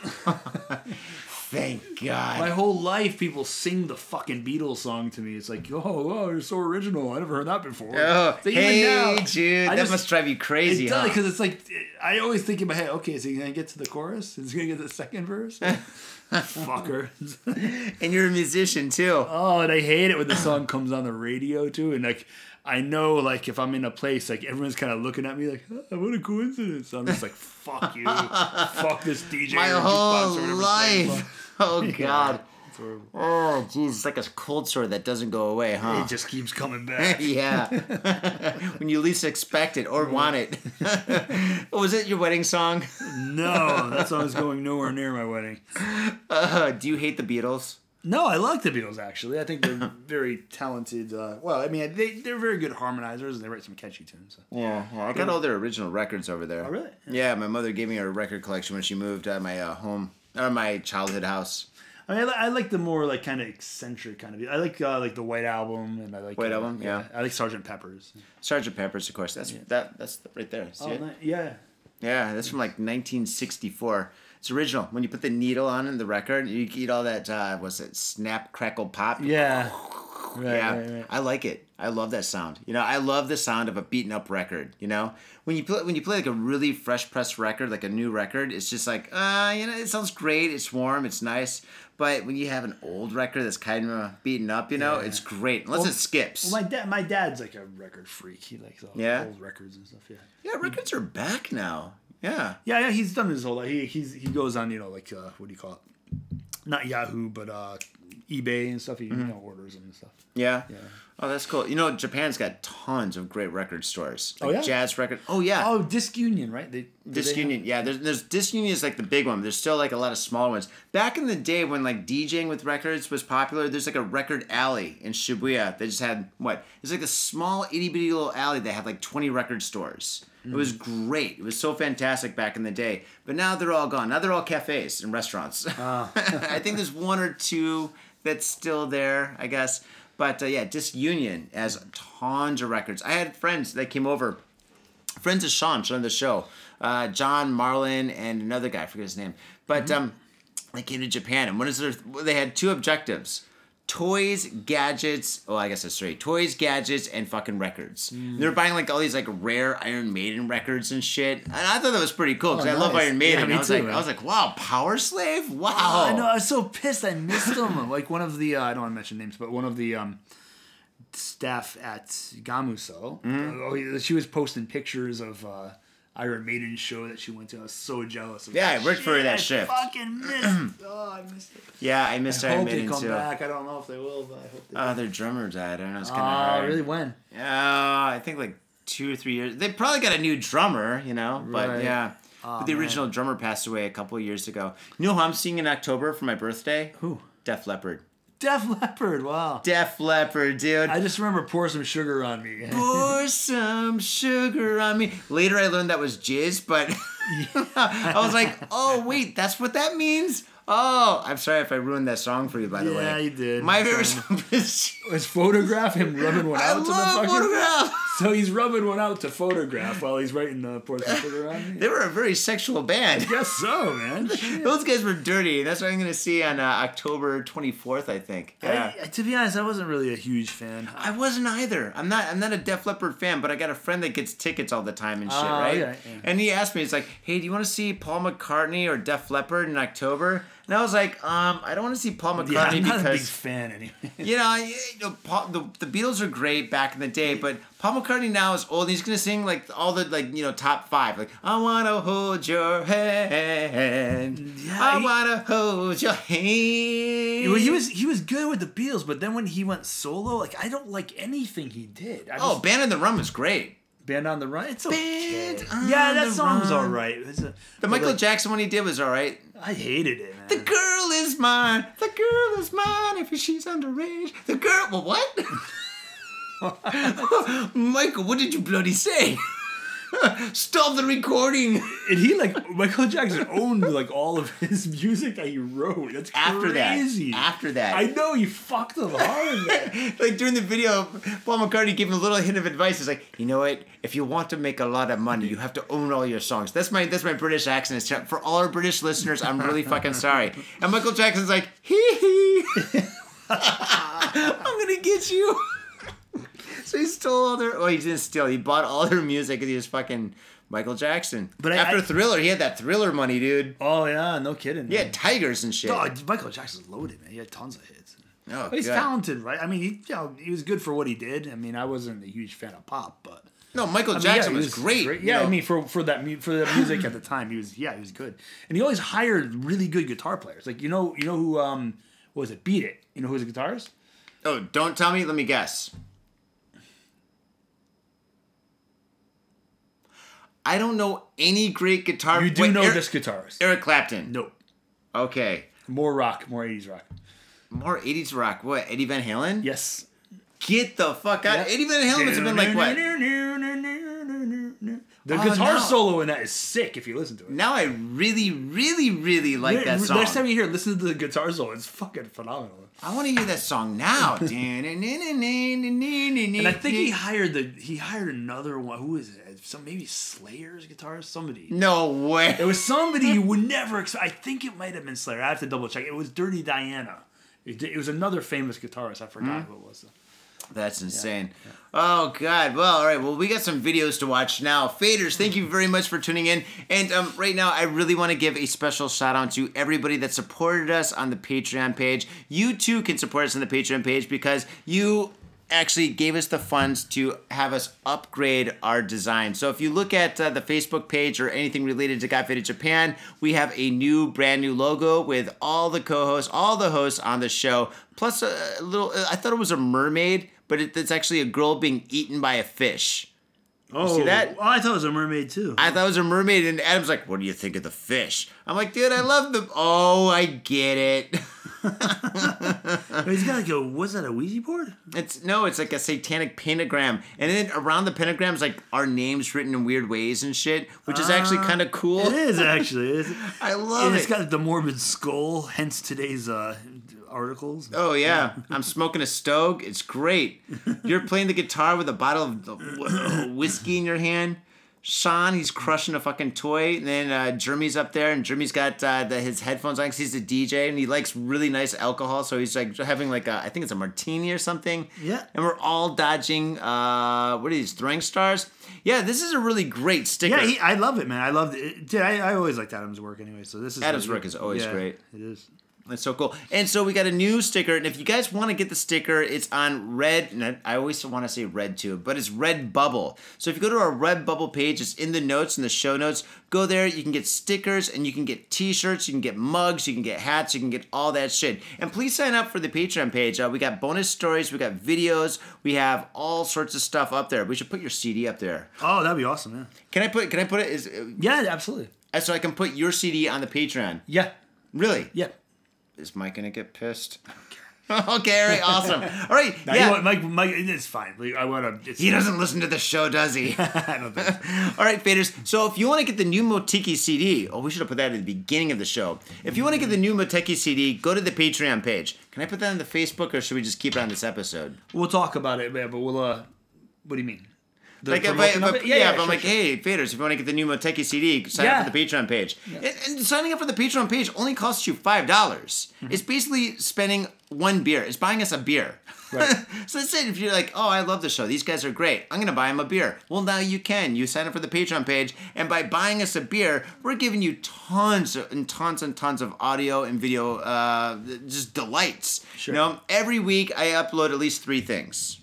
Thank God. My whole life, people sing the fucking Beatles song to me. It's like, oh, oh, you're so original. I never heard that before. Oh, even hey, now, Jude, I that just- must drive you crazy, It does huh? because it's like I always think in my head, okay, is he gonna get to the chorus? Is he gonna get to the second verse? *laughs* Fucker. And you're a musician too. oh, and I hate it when the song comes on the radio too, and like I know like if I'm in a place like everyone's kind of looking at me like, oh, what a coincidence. I'm just like, fuck you, *laughs* fuck this DJ. My whole or whatever's playing. life. *laughs* Oh God. It's. Oh, jeez, it's like a cold sore that doesn't go away, huh? It just keeps coming *laughs* back. yeah. when you least expect it or want it. was it your wedding song? no, that song's going nowhere near my wedding. Uh, do you hate the Beatles? No, I like the Beatles actually. I think they're *laughs* very talented. Uh, well, I mean, they they're very good harmonizers and they write some catchy tunes. So. Yeah, I got all their original records over there. Oh, really? Yeah, my mother gave me a record collection when she moved out of my uh, home or my childhood house. I mean, I, I like the more like kind of eccentric kind of. I like uh, like the White Album and I like White uh, Album, yeah. I like Sergeant Pepper's. Sergeant Pepper's, of course. That's that. That's right there. See it? ni- yeah. Yeah, that's from like 1964. It's original. When you put the needle on in the record, you eat all that. Uh, what's it? Snap, crackle, pop. Yeah. Right, yeah, right, right. I like it. I love that sound. You know, I love the sound of a beaten up record. You know, when you play when you play like a really fresh pressed record, like a new record, it's just like, uh, you know, it sounds great. It's warm. It's nice. But when you have an old record that's kind of beaten up, you know, Yeah. it's great. Unless Well- it skips. Well, my dad, my dad's like a record freak. He likes all Yeah? old records and stuff. Yeah. yeah, records are back now. Yeah. Yeah, yeah. He's done his whole life. He he's, he goes on, you know, like uh, what do you call it? Not Yahoo, but uh, eBay and stuff. He Mm-hmm. you know orders them and stuff. Yeah. Yeah. Oh, that's cool. You know, Japan's got tons of great record stores. Like Oh, yeah? Jazz record. Oh yeah. Oh, Disk Union, right? They, Disc they have- Union, yeah. There's, there's Disk Union is like the big one. There's still like a lot of smaller ones. Back in the day when like DJing with records was popular, there's like a record alley in Shibuya. They just had what? It's like a small itty bitty little alley that had like 20 record stores. It was Mm. great. It was so fantastic back in the day. But now they're all gone. Now they're all cafes and restaurants. Ah. *laughs* I think there's one or two that's still there, I guess. But uh, yeah, Disk Union has tons of records. I had friends that came over friends of Sean, Sean of the show, uh, John Marlin, and another guy, I forget his name. But Mm-hmm. um, they came to Japan, and what is their? They had two objectives: toys, gadgets. Oh, I guess that's three: toys, gadgets, and fucking records. Mm. They were buying like all these like rare Iron Maiden records and shit. And I thought that was pretty cool because Oh, I love. Iron Maiden. Yeah, I was too, like, man. I was like, wow, Powerslave, wow. Oh, I know. I was so pissed. I missed them. *laughs* like one of the uh, I don't want to mention names, but one of the um, staff at Gamuso. Mm-hmm. uh, oh, she was posting pictures of uh, Iron Maiden show that she went to. I was so jealous. Of Yeah, I worked for that I shift. Fucking *clears throat* missed. oh, I missed it. Yeah, I missed I Iron hope they come too. back. I don't know if they will, but I hope they. Uh, their drummer died. I don't know. It's kind of Oh, hard. really? When? Yeah, I think like two or three years. They probably got a new drummer, you know. But Right. yeah, but the man. original drummer passed away a couple of years ago. You know who I'm seeing in October for my birthday? Who? Def Leppard. Def Leppard. Wow. Def Leppard, dude. I just remember pour some sugar on me. *laughs* Pour some sugar on me. Later, I learned that was jizz, but *laughs* I was like, "Oh wait, that's what that means." Oh, I'm sorry if I ruined that song for you. By the way, Yeah, you did. My favorite song is Was photograph him rubbing one I out to the love fucking photograph. So he's rubbing one out to photograph while he's writing the sugar on me. They were a very sexual band. I guess so, man. *laughs* Those guys were dirty. That's what I'm gonna see on uh, October 24th, I think. Yeah. I, to be honest, I wasn't really a huge fan. I wasn't either. I'm not. I'm not a Def Leppard fan, but I got a friend that gets tickets all the time and shit, Oh, right? yeah, yeah. And he asked me, he's like, "Hey, do you want to see Paul McCartney or Def Leppard in October?" And I was like, "Um, I don't want to see Paul McCartney Yeah, I'm not a big because fan anyway. *laughs* you know, you know Paul, the the Beatles are great back in the day, but Paul McCartney now is old. and He's gonna sing like all the like you know top five, like I wanna hold your hand, Yeah, I he- wanna hold your hand. Well, he was he was good with the Beatles, but then when he went solo, like I don't like anything he did. I Oh, just- Band in the Rum is great. Band on the Run. It's okay. Band on yeah, that the song's all right. A, The Michael like, Jackson one he did was all right. I hated it, man. The girl is mine. The girl is mine. If she's underage, the girl. Well, what? *laughs* *laughs* Michael, what did you bloody say? *laughs* *laughs* Stop the recording. *laughs* and he like Michael Jackson owned like all of his music that he wrote. That's After that, crazy. after that. I know he fucked them hard. *laughs* like during the video, Paul McCartney gave him a little hint of advice. He's like, you know what? If you want to make a lot of money, you have to own all your songs. That's my that's my British accent. For all our British listeners, I'm really fucking sorry. And Michael Jackson's like, hee hee. I'm gonna get you. Stole all their. Oh, he didn't steal. He bought all their music because he was fucking Michael Jackson. But I- after I- Thriller, he had that Thriller money, dude. Oh yeah, no kidding. He had tigers and shit. Oh, Michael Jackson's loaded, man. He had tons of hits. Oh, But he's God. talented, right? I mean, he, you know, he was good for what he did. I mean, I wasn't a huge fan of pop, but No, Michael I mean, yeah, Jackson he was, great. you Yeah, know. I mean, for for that mu- for that music at the time, he was yeah, he was good. And he always hired really good guitar players. Like you know, you know who um what was it? Beat It. You know who's a guitarist? Oh, don't tell me. Let me guess. I don't know any great guitar. You do Wait, know Eric, this guitarist? Eric Clapton. Nope. Okay. More rock, more eighties rock. More 80s rock. What? Eddie Van Halen? Yes. Get the fuck out. Yeah. Eddie Van Halen have been like what? *laughs* The Oh, guitar no. solo in that is sick if you listen to it. Now I really, really, really like Yeah, that song. Next time you hear it, listen to the guitar solo. It's fucking phenomenal. I want to hear that song now. and I think he hired the he hired another one. Who is it? Some maybe Slayer's guitarist. Somebody. No way. It was somebody you would never expect. I think it might have been Slayer. I have to double check. It was Dirty Diana. It, was another famous guitarist. I forgot Hmm? who it was. That's insane. Oh God. Well, all right. Well, we got some videos to watch now. Faders, thank you very much for tuning in. And um, right now, I really want to give a special shout out to everybody that supported us on the Patreon page. You too can support us on the Patreon page because you actually gave us the funds to have us upgrade our design. So if you look at uh, the Facebook page or anything related to Got Faded Japan, we have a new, brand new logo with all the co-hosts, all the hosts on the show, plus a, a little. I thought it was a mermaid, but it, it's actually a girl being eaten by a fish. Oh, see that? I thought it was a mermaid too. I thought it was a mermaid, and Adam's like, "What do you think of the fish?" I'm like, "Dude, I love the." Oh, I get it. *laughs* He's got like a what's that? A Ouija board? It's no, it's like a satanic pentagram, and then around the pentagrams, like our names written in weird ways and shit, which is actually Ah, kind of cool. It is actually. *laughs* It is. I love and it. it's got the morbid skull. Hence today's uh, articles. Oh yeah, *laughs* I'm smoking a Stogue. It's great. You're playing the guitar with a bottle of whiskey in your hand. Sean, he's crushing a fucking toy. And then uh, Jeremy's up there, and Jeremy's got uh, the, his headphones on because he's a DJ, and he likes really nice alcohol. So he's like having like a, I think it's a martini or something. Yeah. And we're all dodging. Uh, what are these throwing stars? Yeah, this is a really great sticker. Yeah, he, I love it, man. I love it. Dude, I, I always liked Adam's work anyway. So this is Adam's work is always yeah, great. It is. That's so cool. And so we got a new sticker. And if you guys want to get the sticker, it's on Red. And I- always want to say Red too, but it's Redbubble. So if you go to our Redbubble page, it's in the notes in the show notes. Go there. You can get stickers and you can get T-shirts. You can get mugs. You can get hats. You can get all that shit. And please sign up for the Patreon page. Uh, we got bonus stories. We got videos. We have all sorts of stuff up there. We should put your CD up there. Oh, that'd be awesome. Yeah. Can I put? Can I put it? Is Yeah, absolutely. uh, so I can put your CD on the Patreon? Yeah. Really? Yeah. Is Mike gonna get pissed? *laughs* okay, all right, awesome. All right, yeah. you know Mike, Mike, it's fine. I want to. he doesn't listen to the show, does he? *laughs* I don't think. so. *laughs* All right, faders. So if you want to get the new Moteki CD, oh, we should have put that at the beginning of the show. If you want to get the new Moteki CD, go to the Patreon page. Can I put that on the Facebook, or should we just keep it on this episode? We'll talk about it, man. but we'll. uh What do you mean? Like if I, if I- yeah, if I'm sure, like, sure. hey, faders, if you want to get the new Moteki CD, sign Yeah. up for the Patreon page. And, and signing up for the Patreon page only costs you five dollars. Mm-hmm. It's basically spending one beer. It's buying us a beer. Right. *laughs* so that's it. If you're like, oh, I love the show. These guys are great. I'm gonna buy them a beer. Well, now you can. You sign up for the Patreon page, and by buying us a beer, we're giving you tons and tons and tons of audio and video, uh, just delights. Sure. You know, every week I upload at least three things.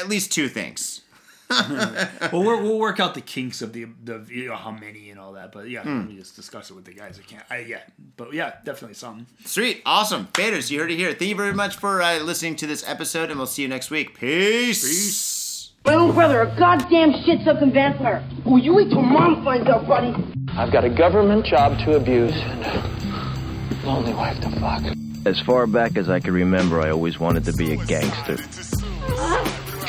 At least two things. *laughs* Well, we're, we'll work out the kinks of the the you know, how many and all that, but yeah, let me just discuss it with the guys. I can't. I, yeah, but yeah, definitely something. Sweet, awesome, faders. You heard it here. Thank you very much for uh, listening to this episode, and we'll see you next week. Peace. Peace. My own brother, a goddamn shit-sucking vampire. Oh, you wait till mom finds out, buddy. I've got a government job to abuse and a lonely wife to fuck. As far back as I can remember, I always wanted to be a gangster.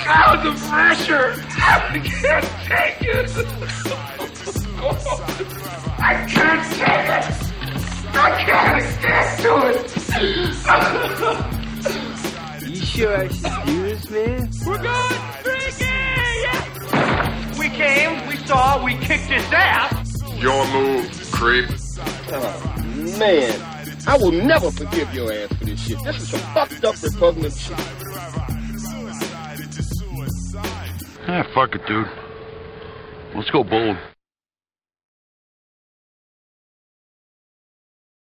God, the pressure! I can't take it! I can't take it! I can't stand to it! You sure I should do this, man? We're going freaky! We came, we saw, we kicked his ass! Your move, creep. Oh, man. I will never forgive your ass for this shit. This is some fucked up repugnant shit. Ah, fuck it, dude. Let's go bold.